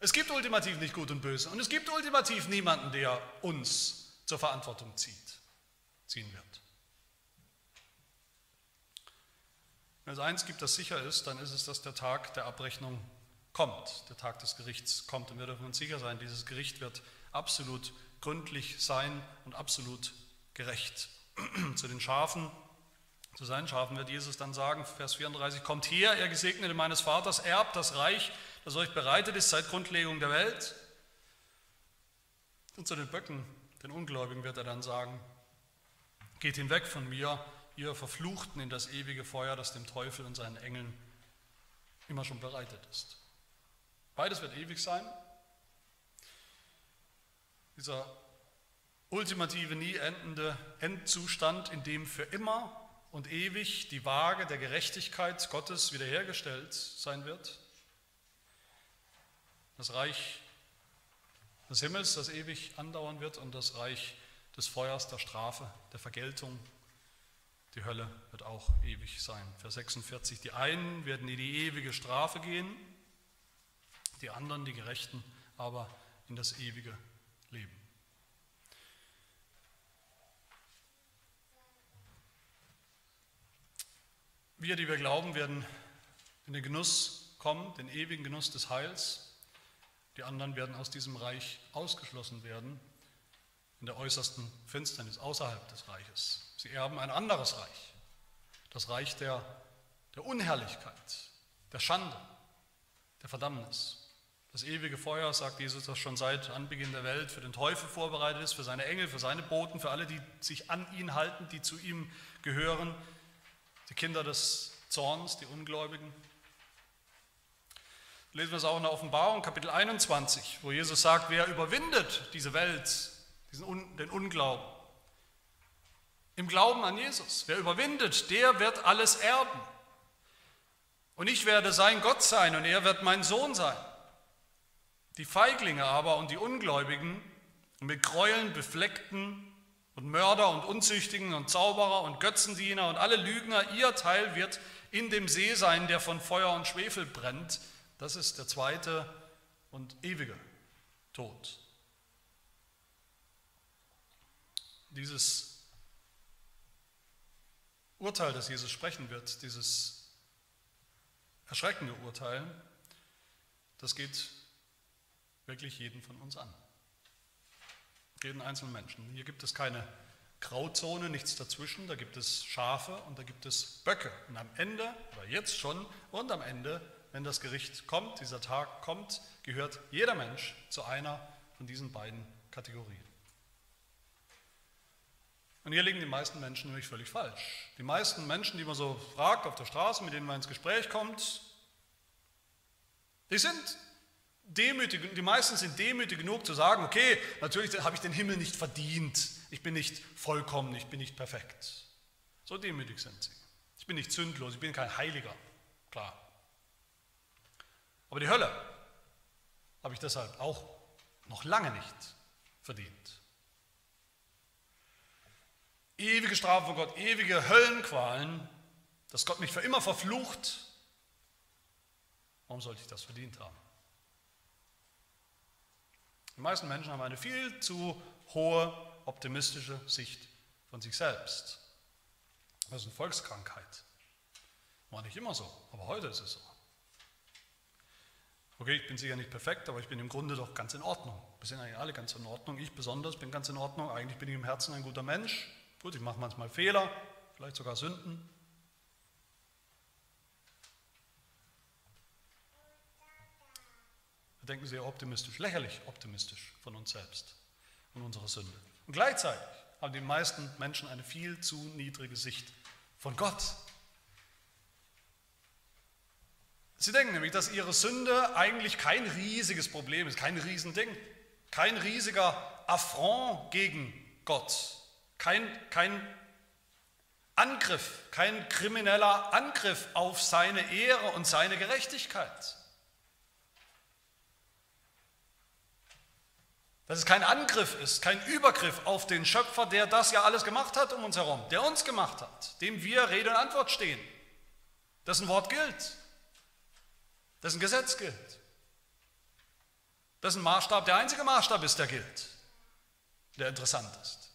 Es gibt ultimativ nicht gut und böse und es gibt ultimativ niemanden, der uns zur Verantwortung zieht, ziehen wird. Wenn es eins gibt, das sicher ist, dann ist es, dass der Tag der Abrechnung kommt, der Tag des Gerichts kommt. Und wir dürfen uns sicher sein, dieses Gericht wird absolut gründlich sein und absolut gerecht. Zu den Schafen zu seinen Schafen wird Jesus dann sagen, Vers 34, kommt her, ihr Gesegnete meines Vaters, erbt das Reich, das euch bereitet ist seit Grundlegung der Welt. Und zu den Böcken, den Ungläubigen, wird er dann sagen, geht hinweg von mir, ihr Verfluchten, in das ewige Feuer, das dem Teufel und seinen Engeln immer schon bereitet ist. Beides wird ewig sein. Dieser ultimative, nie endende Endzustand, in dem für immer und ewig die Waage der Gerechtigkeit Gottes wiederhergestellt sein wird. Das Reich des Himmels, das ewig andauern wird, und das Reich des Feuers, der Strafe, der Vergeltung. Die Hölle wird auch ewig sein. Vers 46, die einen werden in die ewige Strafe gehen, die anderen, die Gerechten, aber in das ewige Leben. Wir, die wir glauben, werden in den Genuss kommen, den ewigen Genuss des Heils. Die anderen werden aus diesem Reich ausgeschlossen werden, in der äußersten Finsternis, außerhalb des Reiches. Sie erben ein anderes Reich, das Reich der, der Unherrlichkeit, der Schande, der Verdammnis. Das ewige Feuer, sagt Jesus, das schon seit Anbeginn der Welt für den Teufel vorbereitet ist, für seine Engel, für seine Boten, für alle, die sich an ihn halten, die zu ihm gehören, die Kinder des Zorns, die Ungläubigen. Lesen wir es auch in der Offenbarung, Kapitel 21, wo Jesus sagt, wer überwindet diese Welt, diesen, den Unglauben, im Glauben an Jesus, wer überwindet, der wird alles erben. Und ich werde sein Gott sein und er wird mein Sohn sein. Die Feiglinge aber und die Ungläubigen mit Gräueln befleckten und Mörder und Unzüchtigen und Zauberer und Götzendiener und alle Lügner, ihr Teil wird in dem See sein, der von Feuer und Schwefel brennt. Das ist der zweite und ewige Tod. Dieses Urteil, das Jesus sprechen wird, dieses erschreckende Urteil, das geht wirklich jeden von uns an. Jeden einzelnen Menschen. Hier gibt es keine Grauzone, nichts dazwischen. Da gibt es Schafe und da gibt es Böcke. Und am Ende, oder jetzt schon, und am Ende, wenn das Gericht kommt, dieser Tag kommt, gehört jeder Mensch zu einer von diesen beiden Kategorien. Und hier liegen die meisten Menschen nämlich völlig falsch. Die meisten Menschen, die man so fragt auf der Straße, mit denen man ins Gespräch kommt, die sind demütig, die meisten sind demütig genug zu sagen, okay, natürlich habe ich den Himmel nicht verdient, ich bin nicht vollkommen, ich bin nicht perfekt. So demütig sind sie. Ich bin nicht sündlos, ich bin kein Heiliger, klar. Aber die Hölle habe ich deshalb auch noch lange nicht verdient ewige Strafe von Gott, ewige Höllenqualen, dass Gott mich für immer verflucht, warum sollte ich das verdient haben? Die meisten Menschen haben eine viel zu hohe optimistische Sicht von sich selbst. Das ist eine Volkskrankheit. War nicht immer so, aber heute ist es so. Okay, ich bin sicher nicht perfekt, aber ich bin im Grunde doch ganz in Ordnung. Wir sind eigentlich alle ganz in Ordnung. Ich besonders bin ganz in Ordnung. Eigentlich bin ich im Herzen ein guter Mensch. Gut, ich mache manchmal Fehler, vielleicht sogar Sünden. Denken sehr optimistisch, lächerlich optimistisch von uns selbst und unserer Sünde. Und gleichzeitig haben die meisten Menschen eine viel zu niedrige Sicht von Gott. Sie denken nämlich, dass ihre Sünde eigentlich kein riesiges Problem ist, kein Riesending, kein riesiger Affront gegen Gott kein, kein Angriff, kein krimineller Angriff auf seine Ehre und seine Gerechtigkeit. Dass es kein Angriff ist, kein Übergriff auf den Schöpfer, der das ja alles gemacht hat um uns herum, der uns gemacht hat, dem wir Rede und Antwort stehen, dessen Wort gilt, dessen Gesetz gilt, dessen Maßstab der einzige Maßstab ist, der gilt, der interessant ist.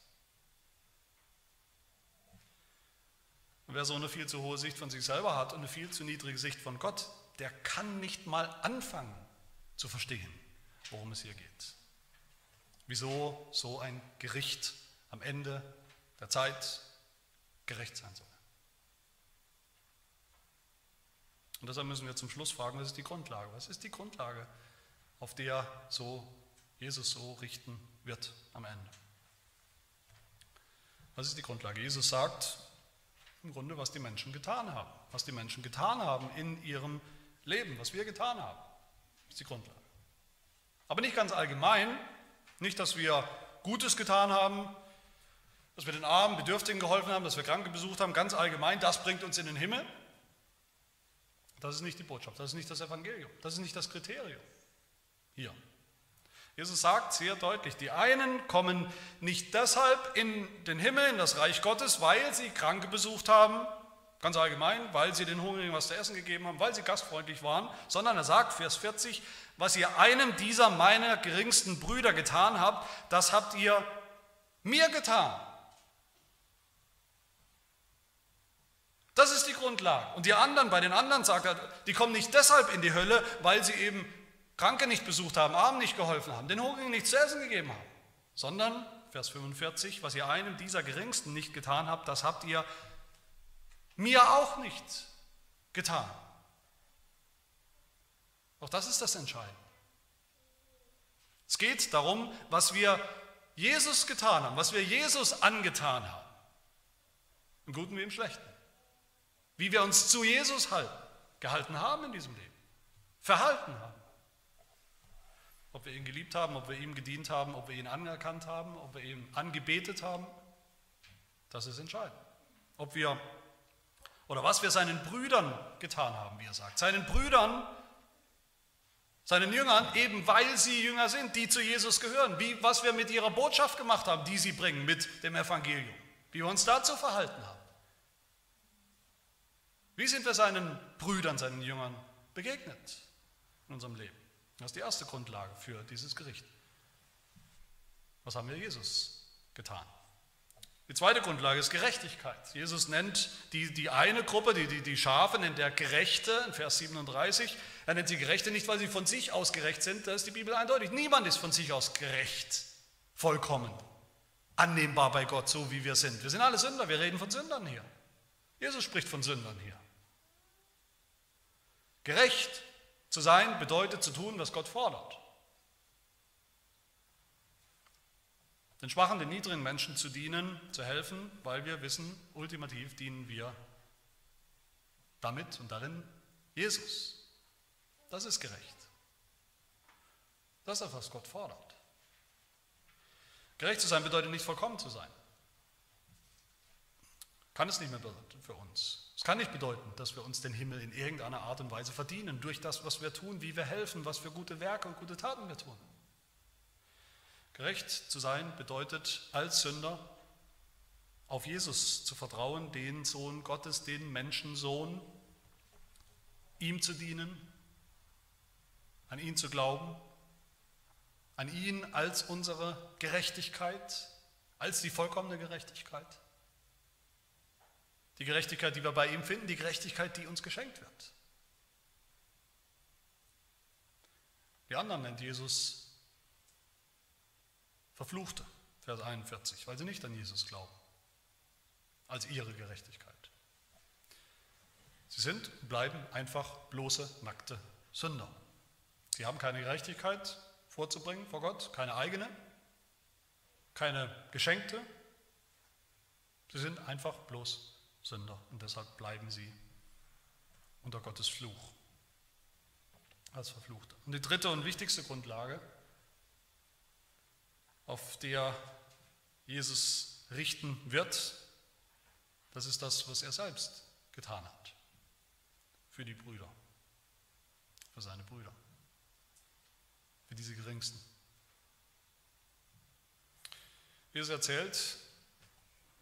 Und wer so eine viel zu hohe Sicht von sich selber hat und eine viel zu niedrige Sicht von Gott, der kann nicht mal anfangen zu verstehen, worum es hier geht. Wieso so ein Gericht am Ende der Zeit gerecht sein soll. Und deshalb müssen wir zum Schluss fragen, was ist die Grundlage? Was ist die Grundlage, auf der so Jesus so richten wird am Ende? Was ist die Grundlage? Jesus sagt, im Grunde, was die Menschen getan haben. Was die Menschen getan haben in ihrem Leben, was wir getan haben, ist die Grundlage. Aber nicht ganz allgemein, nicht, dass wir Gutes getan haben, dass wir den Armen, Bedürftigen geholfen haben, dass wir Kranke besucht haben, ganz allgemein, das bringt uns in den Himmel. Das ist nicht die Botschaft, das ist nicht das Evangelium, das ist nicht das Kriterium hier. Jesus sagt sehr deutlich, die einen kommen nicht deshalb in den Himmel, in das Reich Gottes, weil sie Kranke besucht haben, ganz allgemein, weil sie den Hungrigen was zu essen gegeben haben, weil sie gastfreundlich waren, sondern er sagt, Vers 40, was ihr einem dieser meiner geringsten Brüder getan habt, das habt ihr mir getan. Das ist die Grundlage. Und die anderen, bei den anderen sagt er, die kommen nicht deshalb in die Hölle, weil sie eben Kranke nicht besucht haben, Armen nicht geholfen haben, den Hungrigen nichts zu essen gegeben haben, sondern, Vers 45, was ihr einem dieser Geringsten nicht getan habt, das habt ihr mir auch nicht getan. Auch das ist das Entscheidende. Es geht darum, was wir Jesus getan haben, was wir Jesus angetan haben. Im Guten wie im Schlechten. Wie wir uns zu Jesus halten, gehalten haben in diesem Leben, verhalten haben. Ob wir ihn geliebt haben, ob wir ihm gedient haben, ob wir ihn anerkannt haben, ob wir ihn angebetet haben, das ist entscheidend. Ob wir oder was wir seinen Brüdern getan haben, wie er sagt. Seinen Brüdern, seinen Jüngern, eben weil sie Jünger sind, die zu Jesus gehören. Wie, was wir mit ihrer Botschaft gemacht haben, die sie bringen mit dem Evangelium. Wie wir uns dazu verhalten haben. Wie sind wir seinen Brüdern, seinen Jüngern begegnet in unserem Leben? Das ist die erste Grundlage für dieses Gericht. Was haben wir Jesus getan? Die zweite Grundlage ist Gerechtigkeit. Jesus nennt die, die eine Gruppe, die, die, die Schafe, nennt er Gerechte in Vers 37. Er nennt sie Gerechte nicht, weil sie von sich aus gerecht sind, da ist die Bibel eindeutig. Niemand ist von sich aus gerecht. vollkommen, annehmbar bei Gott, so wie wir sind. Wir sind alle Sünder, wir reden von Sündern hier. Jesus spricht von Sündern hier. Gerecht zu sein bedeutet zu tun, was Gott fordert. Den schwachen, den niedrigen Menschen zu dienen, zu helfen, weil wir wissen, ultimativ dienen wir damit und darin Jesus. Das ist gerecht. Das ist, was Gott fordert. Gerecht zu sein bedeutet nicht vollkommen zu sein. Kann es nicht mehr bedeuten für uns. Es kann nicht bedeuten, dass wir uns den Himmel in irgendeiner Art und Weise verdienen durch das, was wir tun, wie wir helfen, was für gute Werke und gute Taten wir tun. Gerecht zu sein bedeutet als Sünder auf Jesus zu vertrauen, den Sohn Gottes, den Menschensohn, ihm zu dienen, an ihn zu glauben, an ihn als unsere Gerechtigkeit, als die vollkommene Gerechtigkeit. Die Gerechtigkeit, die wir bei ihm finden, die Gerechtigkeit, die uns geschenkt wird. Die anderen nennt Jesus Verfluchte, Vers 41, weil sie nicht an Jesus glauben, als ihre Gerechtigkeit. Sie sind, bleiben einfach bloße, nackte Sünder. Sie haben keine Gerechtigkeit vorzubringen vor Gott, keine eigene, keine geschenkte. Sie sind einfach bloß Sünder und deshalb bleiben sie unter Gottes Fluch als Verfluchte. Und die dritte und wichtigste Grundlage, auf der Jesus richten wird, das ist das, was er selbst getan hat für die Brüder, für seine Brüder, für diese Geringsten. Jesus erzählt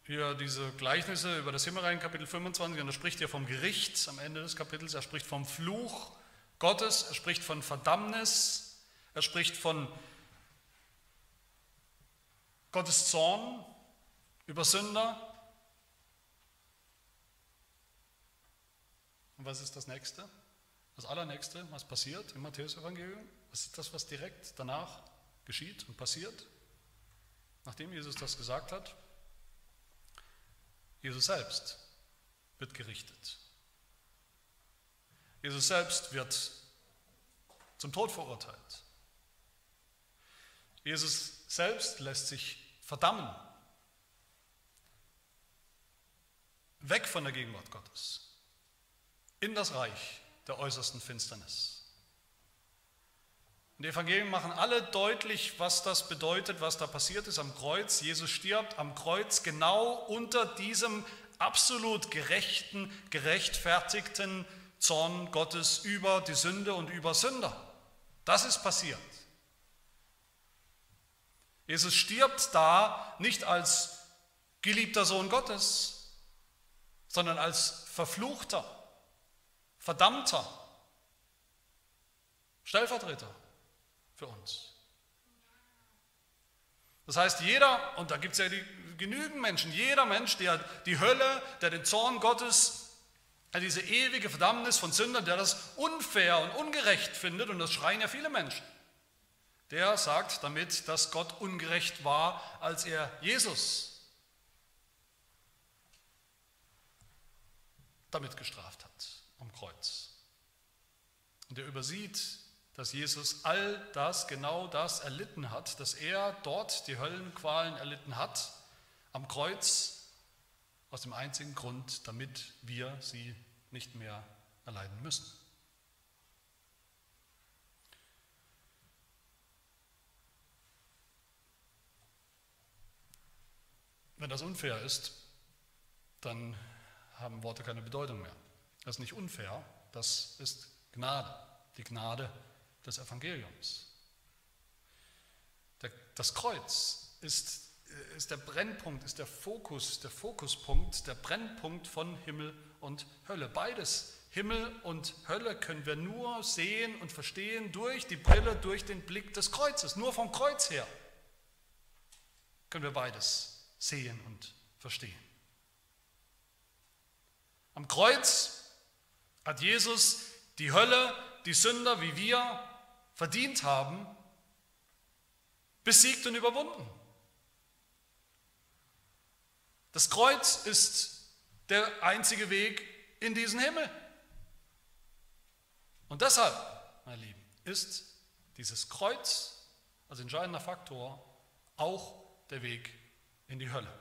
hier diese Gleichnisse über das Himmelreich, Kapitel 25, und er spricht hier vom Gericht am Ende des Kapitels, er spricht vom Fluch Gottes, er spricht von Verdammnis, er spricht von Gottes Zorn über Sünder. Und was ist das Nächste? Das Allernächste, was passiert im Matthäus-Evangelium? Was ist das, was direkt danach geschieht und passiert? Nachdem Jesus das gesagt hat, Jesus selbst wird gerichtet. Jesus selbst wird zum Tod verurteilt. Jesus selbst lässt sich verdammen. Weg von der Gegenwart Gottes. In das Reich der äußersten Finsternis. Und die Evangelien machen alle deutlich, was das bedeutet, was da passiert ist am Kreuz. Jesus stirbt am Kreuz genau unter diesem absolut gerechten, gerechtfertigten Zorn Gottes über die Sünde und über Sünder. Das ist passiert. Jesus stirbt da nicht als geliebter Sohn Gottes, sondern als verfluchter, verdammter Stellvertreter für uns. Das heißt, jeder, und da gibt es ja die, genügend Menschen, jeder Mensch, der die Hölle, der den Zorn Gottes, diese ewige Verdammnis von Sündern, der das unfair und ungerecht findet, und das schreien ja viele Menschen, der sagt damit, dass Gott ungerecht war, als er Jesus damit gestraft hat am Kreuz. Und er übersieht dass Jesus all das, genau das erlitten hat, dass er dort die Höllenqualen erlitten hat, am Kreuz, aus dem einzigen Grund, damit wir sie nicht mehr erleiden müssen. Wenn das unfair ist, dann haben Worte keine Bedeutung mehr. Das ist nicht unfair, das ist Gnade. Die Gnade des Evangeliums. Das Kreuz ist, ist der Brennpunkt, ist der Fokus, der Fokuspunkt, der Brennpunkt von Himmel und Hölle. Beides, Himmel und Hölle, können wir nur sehen und verstehen durch die Brille, durch den Blick des Kreuzes. Nur vom Kreuz her können wir beides sehen und verstehen. Am Kreuz hat Jesus die Hölle, die Sünder wie wir verdient haben, besiegt und überwunden. Das Kreuz ist der einzige Weg in diesen Himmel. Und deshalb, meine Lieben, ist dieses Kreuz als entscheidender Faktor auch der Weg in die Hölle.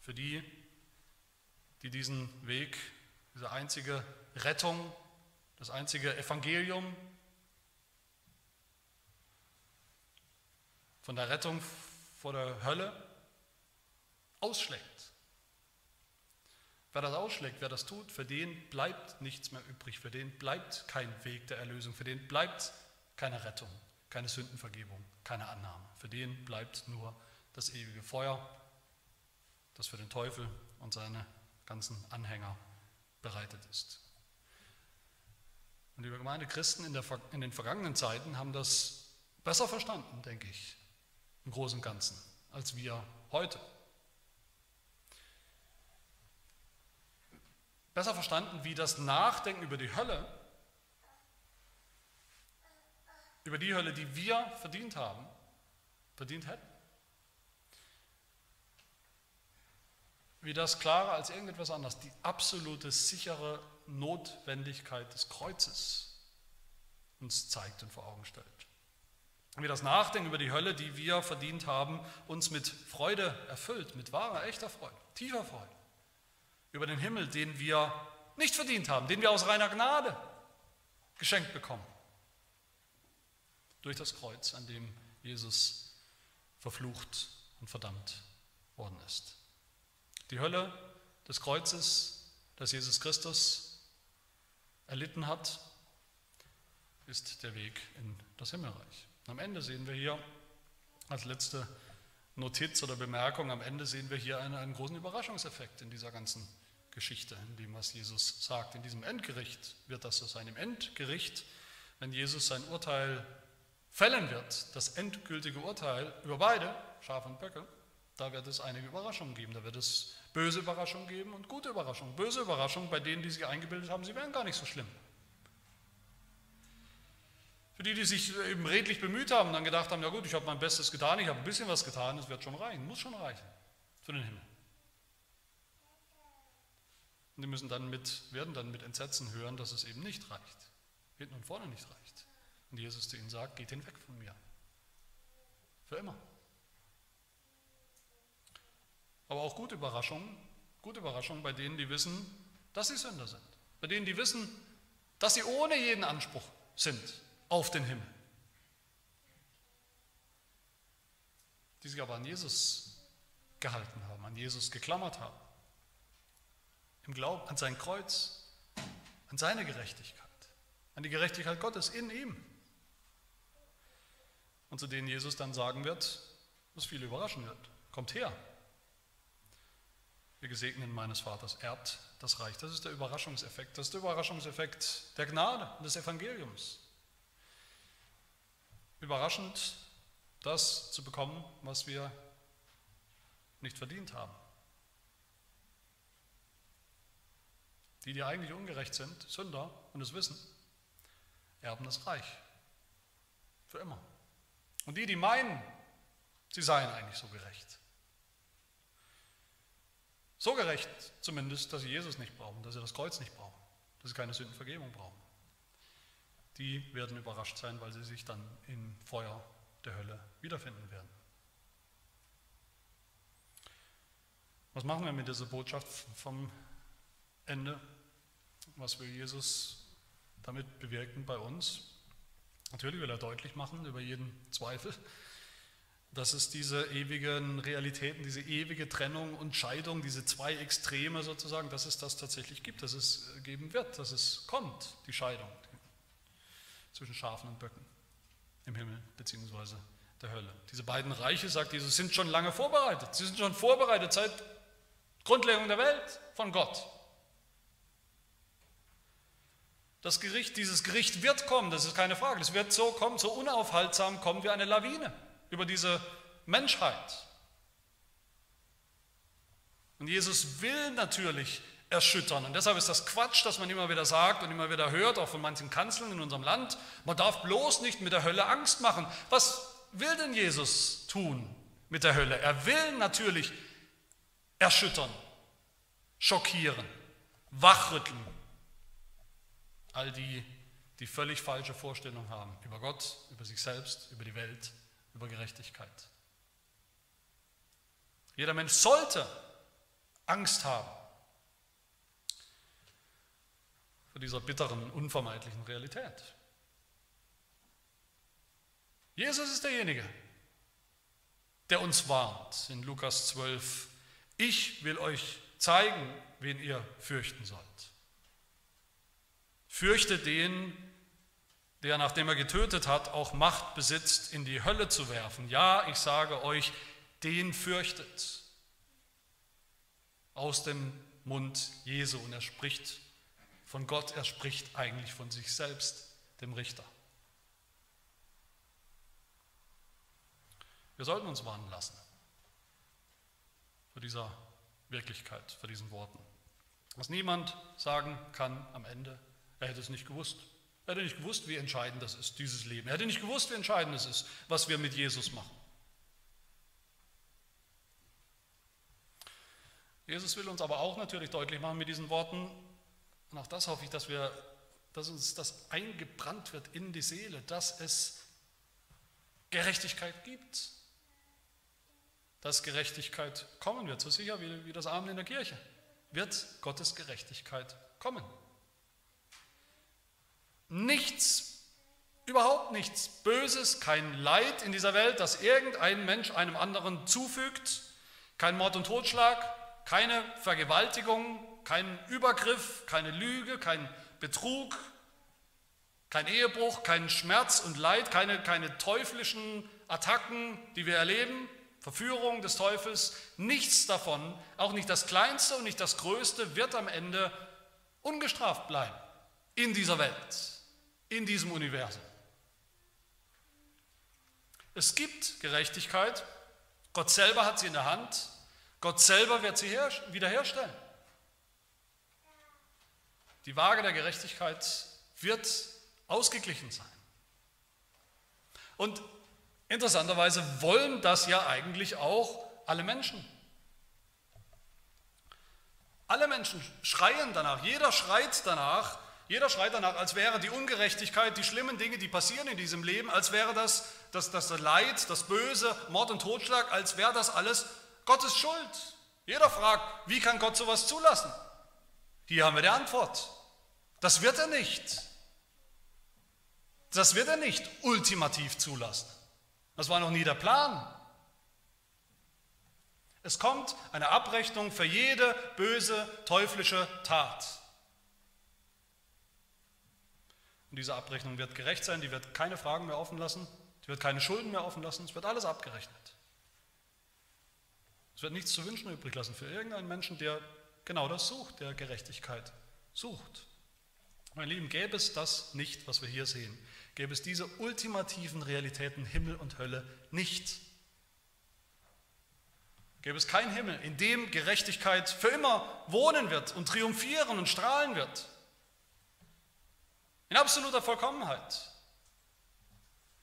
Für die, die diesen Weg, diese einzige Rettung, das einzige Evangelium von der Rettung vor der Hölle ausschlägt. Wer das ausschlägt, wer das tut, für den bleibt nichts mehr übrig, für den bleibt kein Weg der Erlösung, für den bleibt keine Rettung, keine Sündenvergebung, keine Annahme. Für den bleibt nur das ewige Feuer, das für den Teufel und seine ganzen Anhänger bereitet ist. Und die Gemeinde Christen in, der, in den vergangenen Zeiten haben das besser verstanden, denke ich, im Großen und Ganzen, als wir heute. Besser verstanden, wie das Nachdenken über die Hölle, über die Hölle, die wir verdient haben, verdient hätten. Wie das klarer als irgendetwas anderes, die absolute sichere Notwendigkeit des Kreuzes uns zeigt und vor Augen stellt. Wie das Nachdenken über die Hölle, die wir verdient haben, uns mit Freude erfüllt, mit wahrer, echter Freude, tiefer Freude. Über den Himmel, den wir nicht verdient haben, den wir aus reiner Gnade geschenkt bekommen. Durch das Kreuz, an dem Jesus verflucht und verdammt worden ist. Die Hölle des Kreuzes, das Jesus Christus erlitten hat, ist der Weg in das Himmelreich. Am Ende sehen wir hier als letzte Notiz oder Bemerkung, am Ende sehen wir hier einen, einen großen Überraschungseffekt in dieser ganzen Geschichte, in dem, was Jesus sagt. In diesem Endgericht wird das so sein. Im Endgericht, wenn Jesus sein Urteil fällen wird, das endgültige Urteil über beide, Schaf und Böcke, da wird es einige Überraschungen geben. Da wird es böse Überraschungen geben und gute Überraschungen. Böse Überraschungen bei denen, die sich eingebildet haben, sie wären gar nicht so schlimm. Für die, die sich eben redlich bemüht haben und dann gedacht haben, ja gut, ich habe mein Bestes getan, ich habe ein bisschen was getan, es wird schon reichen, muss schon reichen für den Himmel. Und die müssen dann mit, werden dann mit Entsetzen hören, dass es eben nicht reicht, hinten und vorne nicht reicht. Und Jesus zu ihnen sagt, geht hinweg von mir. Für immer. Aber auch gute Überraschungen, gute Überraschungen bei denen, die wissen, dass sie Sünder sind. Bei denen, die wissen, dass sie ohne jeden Anspruch sind auf den Himmel. Die sich aber an Jesus gehalten haben, an Jesus geklammert haben. Im Glauben an sein Kreuz, an seine Gerechtigkeit, an die Gerechtigkeit Gottes in ihm und zu denen Jesus dann sagen wird, was viele überraschen wird. Kommt her. Ihr Gesegneten meines Vaters erbt das Reich. Das ist der Überraschungseffekt. Das ist der Überraschungseffekt der Gnade und des Evangeliums. Überraschend, das zu bekommen, was wir nicht verdient haben. Die, die eigentlich ungerecht sind, Sünder und es wissen, erben das Reich. Für immer. Und die, die meinen, sie seien eigentlich so gerecht. So gerecht zumindest, dass sie Jesus nicht brauchen, dass sie das Kreuz nicht brauchen, dass sie keine Sündenvergebung brauchen. Die werden überrascht sein, weil sie sich dann im Feuer der Hölle wiederfinden werden. Was machen wir mit dieser Botschaft vom Ende? Was will Jesus damit bewirken bei uns? Natürlich will er deutlich machen, über jeden Zweifel, dass es diese ewigen Realitäten, diese ewige Trennung und Scheidung, diese zwei Extreme sozusagen, dass es das tatsächlich gibt, dass es geben wird, dass es kommt, die Scheidung zwischen Schafen und Böcken im Himmel bzw. der Hölle. Diese beiden Reiche, sagt Jesus, sind schon lange vorbereitet. Sie sind schon vorbereitet seit Grundlegung der Welt von Gott. Das Gericht, dieses Gericht wird kommen, das ist keine Frage. Es wird so kommen, so unaufhaltsam kommen wie eine Lawine über diese Menschheit. Und Jesus will natürlich erschüttern. Und deshalb ist das Quatsch, dass man immer wieder sagt und immer wieder hört, auch von manchen Kanzeln in unserem Land, man darf bloß nicht mit der Hölle Angst machen. Was will denn Jesus tun mit der Hölle? Er will natürlich erschüttern, schockieren, wachrütteln. All die, die völlig falsche Vorstellungen haben über Gott, über sich selbst, über die Welt, über Gerechtigkeit. Jeder Mensch sollte Angst haben vor dieser bitteren, unvermeidlichen Realität. Jesus ist derjenige, der uns warnt in Lukas 12. Ich will euch zeigen, wen ihr fürchten sollt. Fürchte den, der, nachdem er getötet hat, auch Macht besitzt, in die Hölle zu werfen. Ja, ich sage euch, den fürchtet. Aus dem Mund Jesu. Und er spricht von Gott, er spricht eigentlich von sich selbst, dem Richter. Wir sollten uns warnen lassen vor dieser Wirklichkeit, vor diesen Worten. Was niemand sagen kann am Ende, er hätte es nicht gewusst. Er hätte nicht gewusst, wie entscheidend das ist, dieses Leben. Er hätte nicht gewusst, wie entscheidend es ist, was wir mit Jesus machen. Jesus will uns aber auch natürlich deutlich machen mit diesen Worten, und auch das hoffe ich, dass, wir, dass uns das eingebrannt wird in die Seele, dass es Gerechtigkeit gibt dass Gerechtigkeit kommen wird. So sicher wie, wie das Amen in der Kirche wird Gottes Gerechtigkeit kommen. Nichts, überhaupt nichts Böses, kein Leid in dieser Welt, das irgendein Mensch einem anderen zufügt, kein Mord und Totschlag, keine Vergewaltigung, kein Übergriff, keine Lüge, kein Betrug, kein Ehebruch, kein Schmerz und Leid, keine, keine teuflischen Attacken, die wir erleben, Verführung des Teufels, nichts davon, auch nicht das Kleinste und nicht das Größte, wird am Ende ungestraft bleiben in dieser Welt, in diesem Universum. Es gibt Gerechtigkeit, Gott selber hat sie in der Hand, Gott selber wird sie wiederherstellen. Die Waage der Gerechtigkeit wird ausgeglichen sein. Und Interessanterweise wollen das ja eigentlich auch alle Menschen. Alle Menschen schreien danach, jeder schreit danach, jeder schreit danach, als wäre die Ungerechtigkeit, die schlimmen Dinge, die passieren in diesem Leben, als wäre das, das, das Leid, das Böse, Mord und Totschlag, als wäre das alles Gottes Schuld. Jeder fragt, wie kann Gott sowas zulassen? Hier haben wir die Antwort. Das wird er nicht. Das wird er nicht ultimativ zulassen. Das war noch nie der Plan. Es kommt eine Abrechnung für jede böse, teuflische Tat. Und diese Abrechnung wird gerecht sein, die wird keine Fragen mehr offen lassen, die wird keine Schulden mehr offen lassen, es wird alles abgerechnet. Es wird nichts zu wünschen übrig lassen für irgendeinen Menschen, der genau das sucht, der Gerechtigkeit sucht. Meine Lieben, gäbe es das nicht, was wir hier sehen, gäbe es diese ultimativen Realitäten Himmel und Hölle nicht. Gäbe es keinen Himmel, in dem Gerechtigkeit für immer wohnen wird und triumphieren und strahlen wird. In absoluter Vollkommenheit.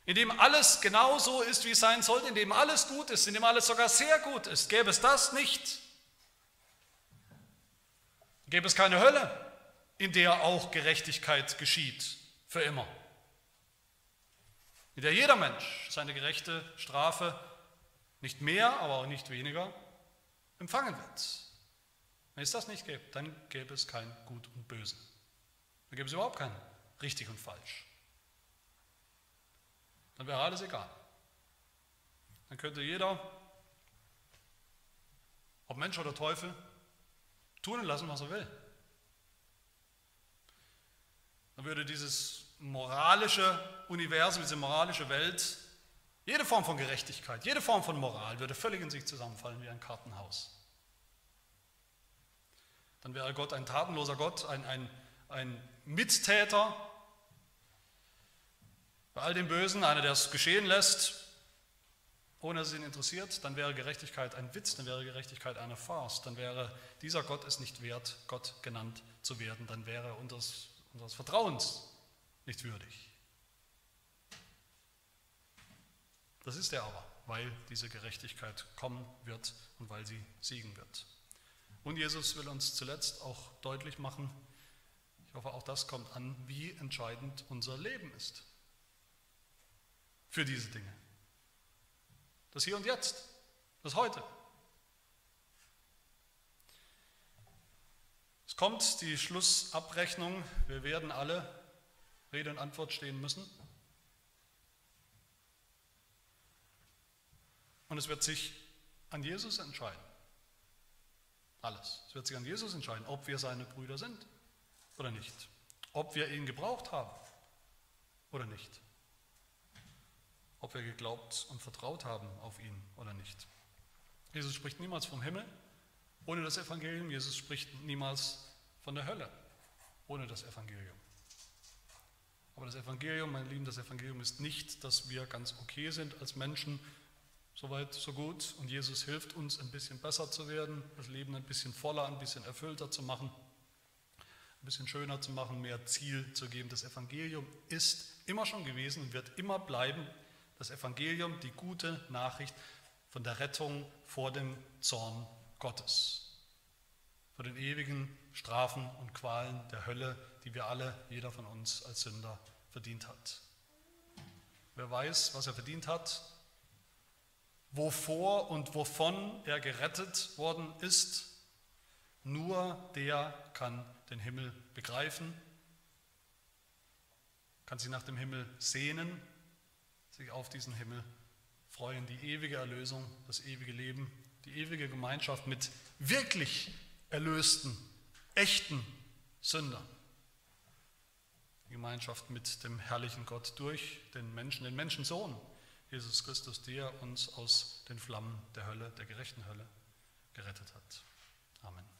In dem alles genau so ist, wie es sein sollte, in dem alles gut ist, in dem alles sogar sehr gut ist. Gäbe es das nicht, gäbe es keine Hölle, in der auch Gerechtigkeit geschieht, für immer in der jeder Mensch seine gerechte Strafe nicht mehr, aber auch nicht weniger empfangen wird. Wenn es das nicht gäbe, dann gäbe es kein Gut und Böse. Dann gäbe es überhaupt kein richtig und falsch. Dann wäre alles egal. Dann könnte jeder, ob Mensch oder Teufel, tun und lassen, was er will. Dann würde dieses moralische Universum, diese moralische Welt, jede Form von Gerechtigkeit, jede Form von Moral würde völlig in sich zusammenfallen wie ein Kartenhaus. Dann wäre Gott ein tatenloser Gott, ein, ein, ein Mittäter bei all dem Bösen, einer, der es geschehen lässt, ohne dass es ihn interessiert, dann wäre Gerechtigkeit ein Witz, dann wäre Gerechtigkeit eine Farce, dann wäre dieser Gott es nicht wert, Gott genannt zu werden, dann wäre er unseres, unseres Vertrauens nicht würdig. Das ist er aber, weil diese Gerechtigkeit kommen wird und weil sie siegen wird. Und Jesus will uns zuletzt auch deutlich machen, ich hoffe, auch das kommt an, wie entscheidend unser Leben ist für diese Dinge. Das Hier und Jetzt, das Heute. Es kommt die Schlussabrechnung, wir werden alle Rede und Antwort stehen müssen. Und es wird sich an Jesus entscheiden. Alles. Es wird sich an Jesus entscheiden, ob wir seine Brüder sind oder nicht. Ob wir ihn gebraucht haben oder nicht. Ob wir geglaubt und vertraut haben auf ihn oder nicht. Jesus spricht niemals vom Himmel ohne das Evangelium. Jesus spricht niemals von der Hölle ohne das Evangelium. Aber das Evangelium, meine Lieben, das Evangelium ist nicht, dass wir ganz okay sind als Menschen, Soweit, so gut. Und Jesus hilft uns, ein bisschen besser zu werden, das Leben ein bisschen voller, ein bisschen erfüllter zu machen, ein bisschen schöner zu machen, mehr Ziel zu geben. Das Evangelium ist immer schon gewesen und wird immer bleiben. Das Evangelium, die gute Nachricht von der Rettung vor dem Zorn Gottes, vor den ewigen Strafen und Qualen der Hölle, die wir alle, jeder von uns als Sünder verdient hat. Wer weiß, was er verdient hat, wovor und wovon er gerettet worden ist, nur der kann den Himmel begreifen, kann sich nach dem Himmel sehnen, sich auf diesen Himmel freuen, die ewige Erlösung, das ewige Leben, die ewige Gemeinschaft mit wirklich erlösten, echten Sündern. Die Gemeinschaft mit dem herrlichen Gott durch den Menschen, den Menschensohn, Jesus Christus, der uns aus den Flammen der Hölle, der gerechten Hölle, gerettet hat. Amen.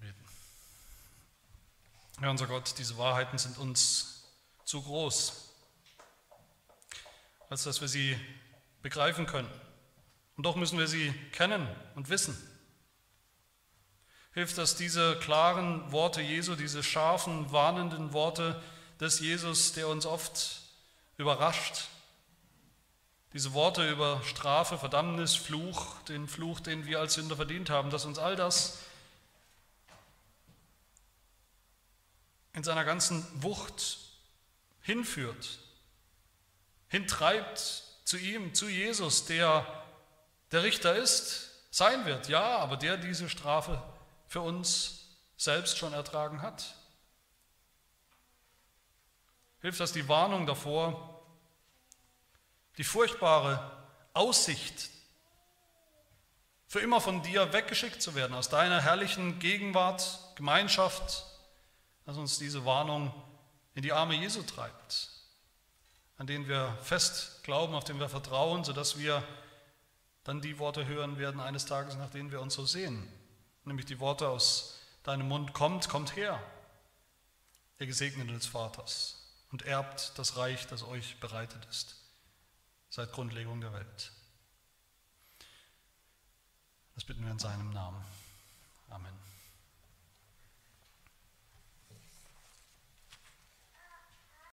Wir beten. Herr unser Gott, diese Wahrheiten sind uns zu groß, als dass wir sie begreifen können. Und doch müssen wir sie kennen und wissen. Hilft, dass diese klaren Worte Jesu, diese scharfen, warnenden Worte des Jesus, der uns oft überrascht. Diese Worte über Strafe, Verdammnis, Fluch, den Fluch, den wir als Sünder verdient haben, dass uns all das in seiner ganzen Wucht hinführt, hintreibt zu ihm, zu Jesus, der der Richter ist, sein wird, ja, aber der diese Strafe für uns selbst schon ertragen hat. Hilft das die Warnung davor, die furchtbare Aussicht, für immer von dir weggeschickt zu werden, aus deiner herrlichen Gegenwart, Gemeinschaft, dass uns diese Warnung in die Arme Jesu treibt, an denen wir fest glauben, auf denen wir vertrauen, sodass wir dann die Worte hören werden eines Tages, nach denen wir uns so sehen, nämlich die Worte aus deinem Mund, kommt, kommt her, ihr Gesegnete des Vaters und erbt das Reich, das euch bereitet ist, seit Grundlegung der Welt. Das bitten wir in seinem Namen. Amen.